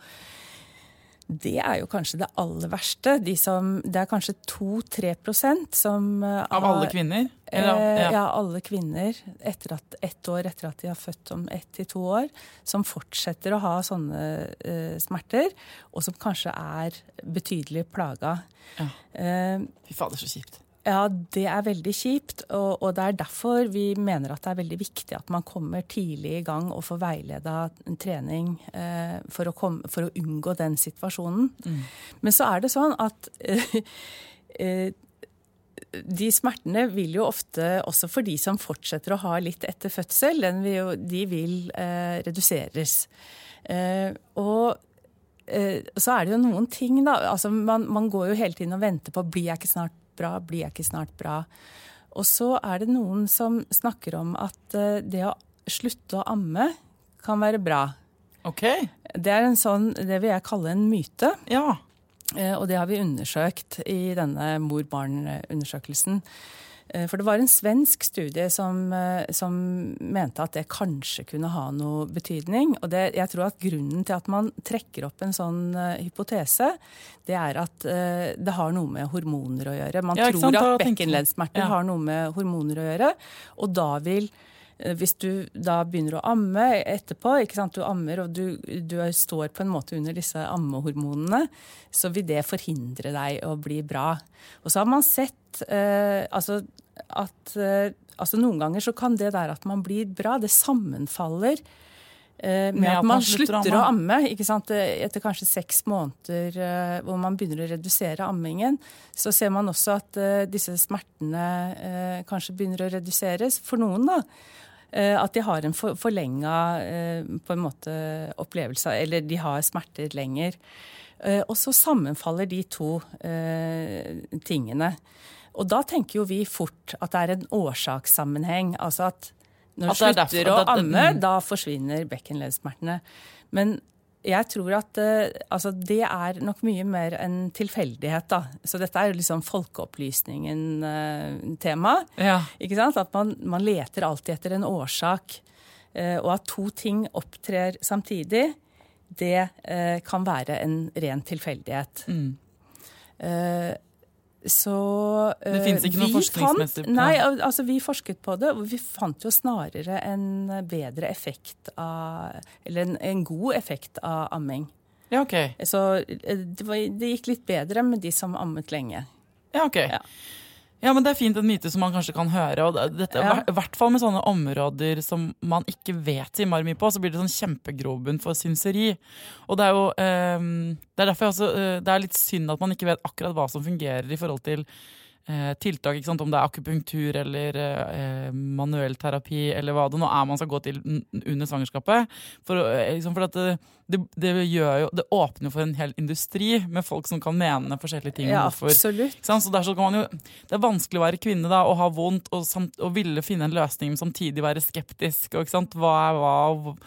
det er jo kanskje det aller verste. De som, det er kanskje 2-3% som eh, Av alle kvinner? Eh, Eller, ja. ja. alle kvinner etter at, ett år etter at de har født om ett til to år, som fortsetter å ha sånne uh, smerter, og som kanskje er betydelig plaga. Ja. Eh, Fy fader, så kjipt. Ja, det er veldig kjipt, og, og det er derfor vi mener at det er veldig viktig at man kommer tidlig i gang og får veileda trening eh, for, å komme, for å unngå den situasjonen. Men så er det sånn at eh, eh, de smertene vil jo ofte, også for de som fortsetter å ha litt etter fødsel, den vil jo, de vil eh, reduseres. Eh, og eh, så er det jo noen ting, da. Altså, man, man går jo hele tiden og venter på blir jeg ikke snart bra, blir jeg ikke snart bra. Og så er det noen som snakker om at eh, det å slutte å amme kan være bra. Ok. Det er en sånn, det vil jeg kalle en myte. Ja. Eh, Og det har vi undersøkt i denne mor-barn-undersøkelsen. Eh, For det var en svensk studie som, eh, som mente at det kanskje kunne ha noe betydning. Og det, jeg tror at grunnen til at man trekker opp en sånn eh, hypotese, det er at det har noe med hormoner å gjøre. Man Ja, tror? At bekkenleddsmerter Ja. har noe med hormoner å gjøre, og da vil hvis du da begynner å amme etterpå, ikke sant? du ammer og du, du står på en måte under disse ammehormonene, så vil det forhindre deg å bli bra. Og så har man sett eh, altså, at eh, altså noen ganger så kan det der at man blir bra, det sammenfaller eh, med, at man slutter å amme. ikke sant? Etter kanskje seks måneder eh, hvor man begynner å redusere ammingen, så ser man også at eh, disse smertene eh, kanskje begynner å reduseres. For noen, da. Eh, At de har en for, forlenga eh, på en måte opplevelse, eller de har smerter lenger. Eh, Og så sammenfaller de to tingene. Og da tenker jo vi fort at det er en årsakssammenheng. Altså at når du er slutter derfor- å amme, mm. da forsvinner bekkenleddsmertene. Men jeg tror at eh, altså det er nok mye mer en tilfeldighet, da. Så dette er jo liksom folkeopplysningen-tema. Ja. Ikke sant? At man, man leter alltid etter en årsak. eh, Og at to ting opptrer samtidig, det eh, kan være en ren tilfeldighet. Mm. Eh, så Det fins ikke noe forskningsmessig- fant, Nei, altså vi forsket på det, og vi fant jo snarere en bedre effekt av Eller en, en god effekt av amming. Ja, ok. Så eh, det, var, det gikk litt bedre med de som ammet lenge. Ja, ok. Ja. Ja, men Det er fint en myte som man kanskje kan høre. og dette, Ja. Hvert fall med sånne områder som man ikke vet så innmari mye på, så blir det sånn kjempegrobunn for synseri. Og Det er jo ehm, det er derfor jeg også, eh, det er litt synd at man ikke vet akkurat hva som fungerer i forhold til eh, tiltak. ikke sant? Om det er akupunktur eller eh, manuell terapi eller hva det nå er man skal gå til under svangerskapet. For, eh, liksom, for at det, det, det, gjør jo, det åpner jo for en hel industri med folk som kan mene forskjellige ting. Ja, hvorfor absolutt. ikke sant? Så kan man jo, det er vanskelig å være kvinne da, og ha vondt og, samt, og ville finne en løsning, men samtidig være skeptisk. Og, ikke sant? Hva er hva? og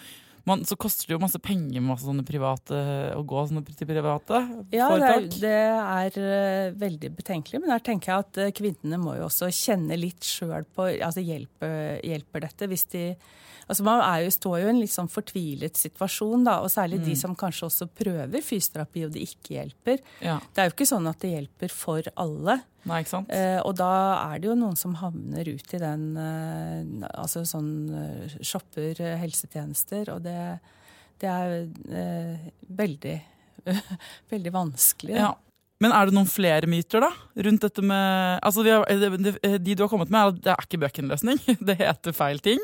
man, så koster det jo masse penger med sånne private, å gå sånne til private Ja, det er, det, det er eh, veldig betenkelig. Men der tenker jeg at eh, kvinnene må jo også kjenne litt sjøl på altså hjelpe, hjelper dette hvis de Altså Man er jo, står jo i en litt sånn fortvilet situasjon, da, og særlig de som kanskje også prøver fysioterapi og det ikke hjelper. Ja. Det er jo ikke sånn at det hjelper for alle. Nei, ikke sant? Eh, og da er det jo noen som havner ut i den eh, Altså sånn eh, shopper eh, helsetjenester, og det, det er eh, veldig veldig vanskelig. Ja. Men er det noen flere myter da, rundt dette med altså har, det, det, De du har kommet med, er at det er ikke bøkenløsning. Det heter feil ting.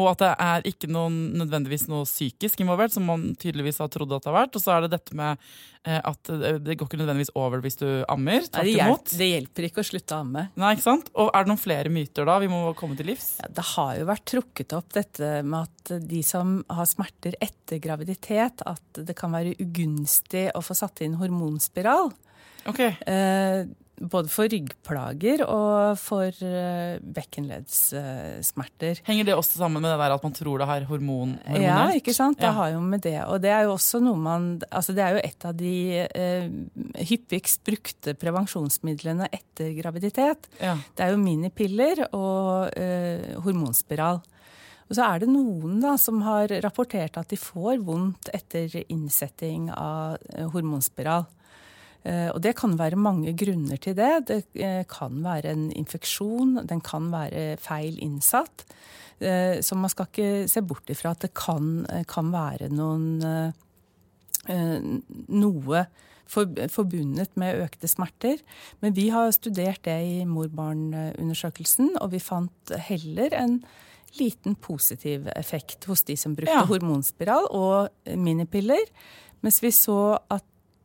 Og at det er ikke noen, nødvendigvis noe psykisk involvert, som man tydeligvis har trodd at det har vært. Og så er det dette med eh, at det, det går ikke nødvendigvis over hvis du ammer. Tvert det, imot. hjelper, det hjelper ikke å slutte å amme. Nei, ikke sant? Og er det noen flere myter da vi må komme til livs? Ja, det har jo vært trukket opp dette med at de som har smerter etter graviditet, at det kan være ugunstig å få satt inn hormonspiral. Ok, Eh, både for ryggplager og for eh, bekkenleddssmerter. Henger det også sammen med det der at man tror det har hormon, hormonelt? Ja, ikke sant? Det Ja. har jo med det. Og det er jo også noe man Altså det er jo et av de eh, hyppigst brukte prevensjonsmidlene etter graviditet. Ja. Det er jo minipiller og eh, hormonspiral. Og så er det noen da som har rapportert at de får vondt etter innsetting av eh, hormonspiral. Eh, Og det kan være mange grunner til det. Det eh, kan være en infeksjon, den kan være feil innsatt. Eh, Så man skal ikke se bort ifra at det kan, kan være noen noe forbundet med økte smerter. Men vi har studert det i mor-barn-undersøkelsen, og vi fant heller en liten positiv effekt hos de som brukte Ja. hormonspiral og minipiller. Mens vi så at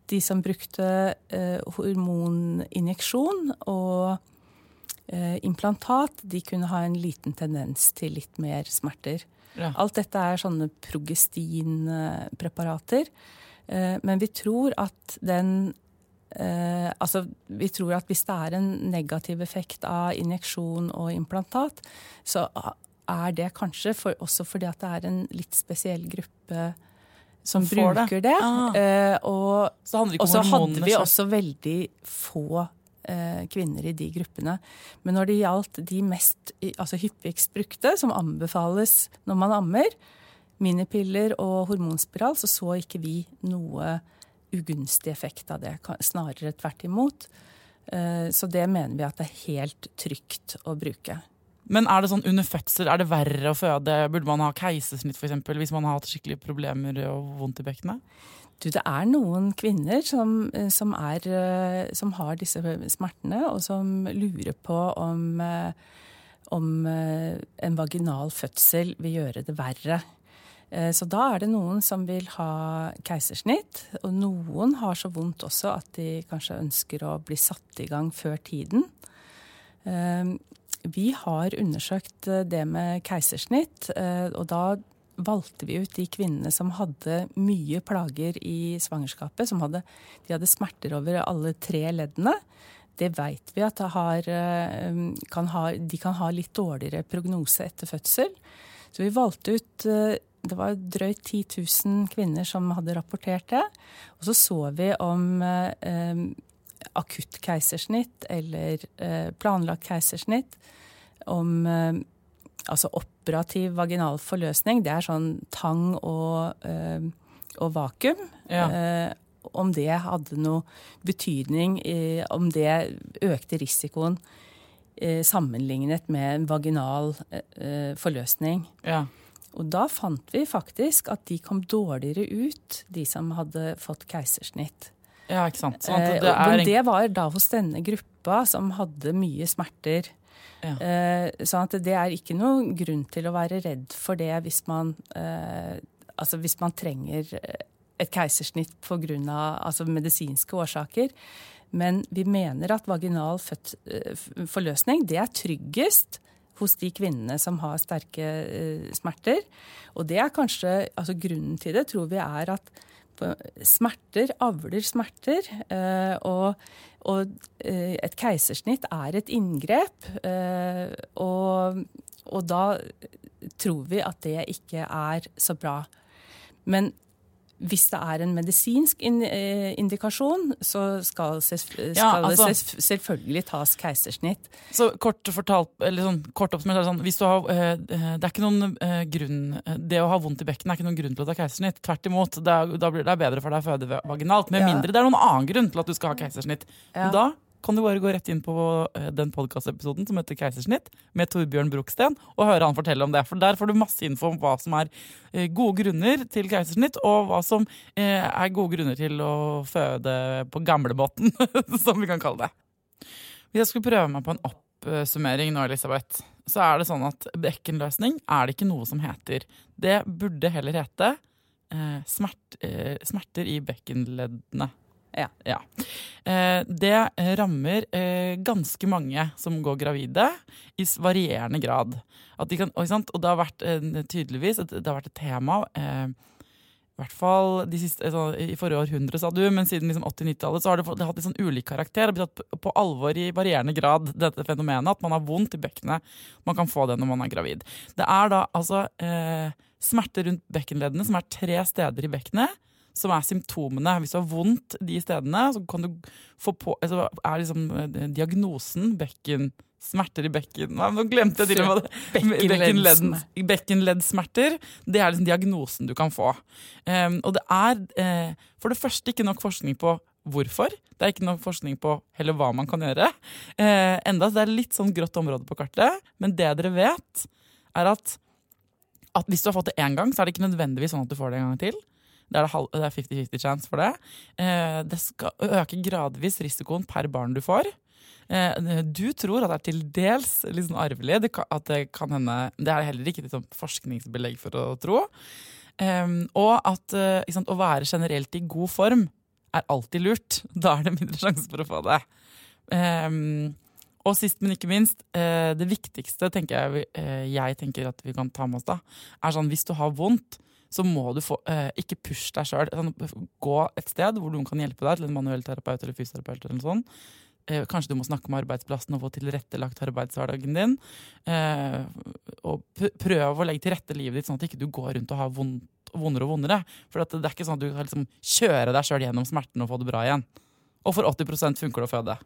de som brukte eh, hormoninjeksjon og eh, implantat, de kunne ha en liten tendens til litt mer smerter. Ja. Alt dette er sånne progestinpreparater. Eh, men vi tror at den Altså, vi tror at hvis det er en negativ effekt av injeksjon og implantat, så er det kanskje for, også fordi at det er en litt spesiell gruppe som bruker det. det. Ah. Eh, og Så så hadde vi selv. også veldig få eh, kvinner i de gruppene. Men når det gjaldt de mest altså hyppigst brukte, som anbefales når man ammer, minipiller og hormonspiral, så så ikke vi noe ugunstig effekt av det. Snarere tvert imot. Eh, så det mener vi at det er helt trygt å bruke. Men er det sånn under fødsel, er det verre å føde? Burde man ha keisersnitt for eksempel, hvis man har hatt skikkelig problemer og vondt i bekkenet? Du, det er noen kvinner som, eh, som, er, eh, som har disse smertene, og som lurer på om, eh, om en vaginal fødsel vil gjøre det verre. Så da er det noen som vil ha keisersnitt, og noen har så vondt også at de kanskje ønsker å bli satt i gang før tiden. Vi har undersøkt eh, det med keisersnitt, eh, og da valgte vi ut de kvinnene som hadde mye plager i svangerskapet. Som hadde, de hadde smerter over alle tre leddene. Det veit vi at har, eh, kan ha, de kan ha litt dårligere prognose etter fødsel. Så vi valgte ut Det var drøyt 10 000 kvinner som hadde rapportert det. Og så så vi om akutt keisersnitt eller eh, planlagt keisersnitt. Om eh, altså operativ vaginal forløsning. Det er sånn tang og eh, og vakuum. Ja. Om det hadde noe betydning, om det økte risikoen sammenlignet med en vaginal forløsning. Ja. Og da fant vi faktisk at de kom dårligere ut, de som hadde fått keisersnitt. Ja, ikke sant. Sånn det er Men det var da hos denne gruppa som hadde mye smerter. Ja. Eh, sånn at det er ikke noen grunn til å være redd for det hvis man, eh, altså hvis man trenger et keisersnitt pga. Altså medisinske årsaker. Men vi mener at vaginal født, forløsning det er tryggest hos de kvinnene som har sterke smerter. Og det er kanskje altså Grunnen til det tror vi er at smerter avler smerter. eh, og, og eh, et keisersnitt er et inngrep. eh, og, og da tror vi at det ikke er så bra. Men hvis det er en medisinsk eh, indikasjon, så skal, skal Ja, altså- det selvfølgelig tas keisersnitt. Så kort fortalt, eller sånn, kort oppsummert er det sånn, hvis du har, eh, eh, det er ikke noen grunn, det å ha vondt i bekken er ikke noen grunn til å ta keisersnitt. Tvert imot, det er, da blir det bedre for deg å føde vaginalt, med mindre det er noen annen grunn til at du skal ha keisersnitt. Ja. Da kan du bare gå rett inn på eh, den podkastepisoden som heter Keisersnitt, med Torbjørn Broksten, og høre han fortelle om det. For der får du masse info om hva som er eh, gode grunner til keisersnitt, og hva som eh, er gode grunner til å føde på gamlebåten, som vi kan kalle det. Hvis jeg skulle prøve meg på en oppsummering nå, Elisabeth, så er det sånn at bekkenløsning er det ikke noe som heter. Det burde heller hete smert, smerter i bekkenleddene. Ja. ja. det rammer eh, ganske mange som går gravide, i varierende grad. De kan, og, det har vært eh, tydeligvis et, det har vært et tema eh, i hvert fall siste, altså, I forrige århundre, sa du, men siden liksom 80-90-tallet har det, det hatt sånn ulik karakter. og blitt tatt på- alvor i varierende grad, dette fenomenet. At man har vondt i bekkenet. Man kan få det når man er gravid. Det er da altså eh, smerter rundt bekkenleddene, som er tre steder i bekkenet, som er symptomene. Hvis du har vondt de stedene, så kan du få på altså, er liksom eh, diagnosen bekken Smerter i bekken Nei, Nå glemte jeg til og med det. Bekkenleddsmerter. Det er liksom diagnosen du kan få. Um, og det er uh, for det første ikke nok forskning på hvorfor. Det er ikke nok forskning på heller hva man kan gjøre. Uh, enda så det er litt sånn grått område på kartet. Men det dere vet, er at, at hvis du har fått det én gang, så er det ikke nødvendigvis sånn at du får det en gang til. Det er det halv- det er 50-50 chance for det. Eh, det skal øke gradvis risikoen per barn du får. Eh, Du tror at det er til dels litt sånn arvelig. Det kan, at det kan hende Det er heller ikke liksom forskningsbelegg for å tro. Em, og at eh, sant, å være generelt i god form er alltid lurt. Da er det mindre sjanse for å få det. Em, og sist, men ikke minst, det viktigste tenker jeg, jeg tenker at vi kan ta med oss da, er sånn hvis du har vondt, så må du få, eh, ikke push deg sjøl. Sånn, gå et sted hvor noen kan hjelpe deg, til en manuell terapeut eller fysioterapeut. eller sånn. Kanskje du må snakke med arbeidsplassen og få tilrettelagt arbeidshverdagen din. Eh, og prøve å legge til rette livet ditt sånn at du ikke går rundt og har vondt, vondere og vondere. For det er ikke sånn at du kan liksom kjøre deg sjøl gjennom smerten og få det bra igjen. Og for 80% funker det å føde.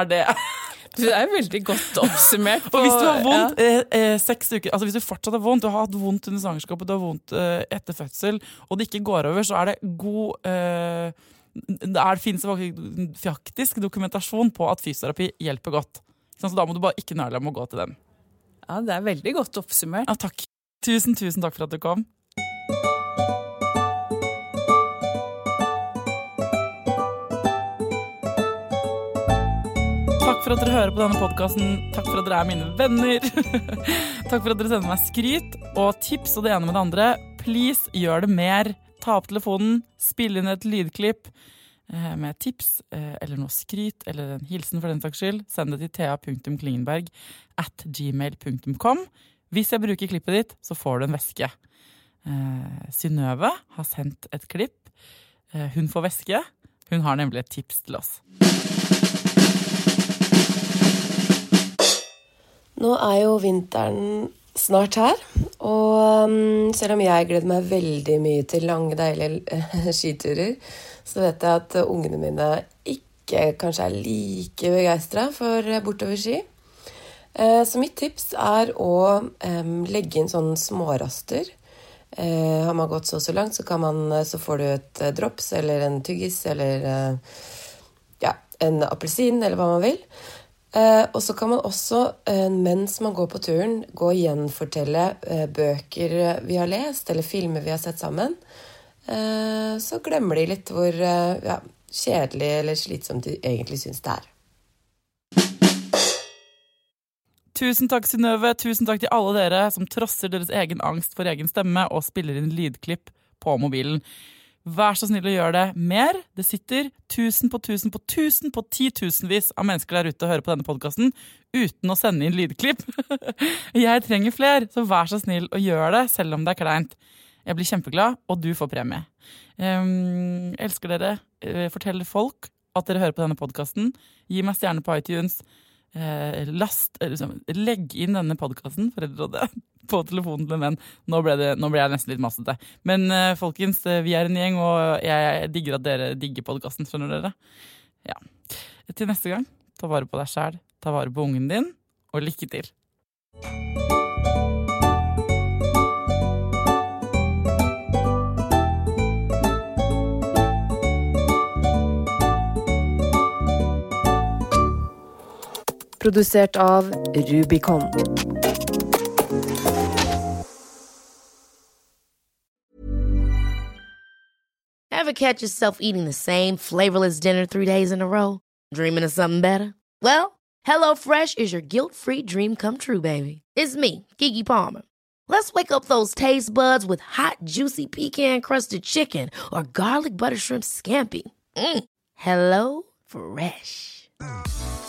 Er det Det er veldig godt oppsummert. Og hvis du har på- vondt eh, eh, seks uker Altså hvis du fortsatt har vondt, du har hatt vondt under svangerskapet, du har vondt eh, etter fødsel, og det ikke går over, så er det god eh, Det finnes faktisk dokumentasjon på at fysioterapi hjelper godt. Så da må du bare ikke nøle med å gå til den. Ja, det er veldig godt oppsummert. Ja, takk. Tusen, tusen takk for at du kom. Takk for at dere hører på denne podkasten. Takk for at dere er mine venner. Takk for at dere sender meg skryt og tips og det ene med det andre. Please, gjør det mer. Ta opp telefonen, spill inn et lydklipp eh, med tips eh, eller noe skryt eller en hilsen for den saks skyld. Send det til thea.klingenberg at gmail.com. Hvis jeg bruker klippet ditt, så får du en veske. Eh, Synnøve har sendt et klipp. Hun får veske. Hun har nemlig et tips til oss. Nå er jo vinteren snart her, og um, selv om jeg gleder meg veldig mye til lange, deilige skiturer, så vet jeg at ungene mine ikke kanskje er like begeistra for uh, bortover ski. Eh, så mitt tips er å legge inn sånne småraster Eh, har man gått så så langt, så, man, så får du et eh, drops eller en tyggis eller ja, en appelsin eller hva man vil. Eh, og så kan man også, eh, mens man går på turen, gå og gjenfortelle bøker vi har lest, eller filmer vi har sett sammen. så glemmer de litt hvor ja, kjedelig eller slitsomt de egentlig syns det er. Tusen takk, Synnøve. Tusen takk til alle dere som trosser deres egen angst for egen stemme og spiller inn lydklipp på mobilen. Vær så snill å gjøre det mer. Det sitter tusen på tusen på tusen på titusenvis av mennesker der ute og hører på denne podkasten uten å sende inn lydklipp. Jeg trenger flere, så vær så snill å gjøre det, selv om det er kleint. Jeg blir kjempeglad, og du får premie. Um, elsker dere. Uh, fortell folk at dere hører på denne podkasten. Gi meg stjerne på iTunes eh, last, eh, liksom, Legg inn denne podkasten, på telefonen til en venn. Nå ble, det, nå ble jeg nesten litt masete. Men eh, folkens, eh, vi er en gjeng, og jeg digger at dere digger podkasten, skjønner dere. Ja. Til neste gang, ta vare på deg sjæl, ta vare på ungen din, og lykke til. Produsert av Rubicon. Ever catch yourself eating the same flavorless dinner three days in a row? Dreaming of something better? Well, HelloFresh is your guilt-free dream come true, baby. It's me, Kiki Palmer. Let's wake up those taste buds with hot, juicy pecan-crusted chicken or garlic butter shrimp scampi. Mm. Hello Fresh.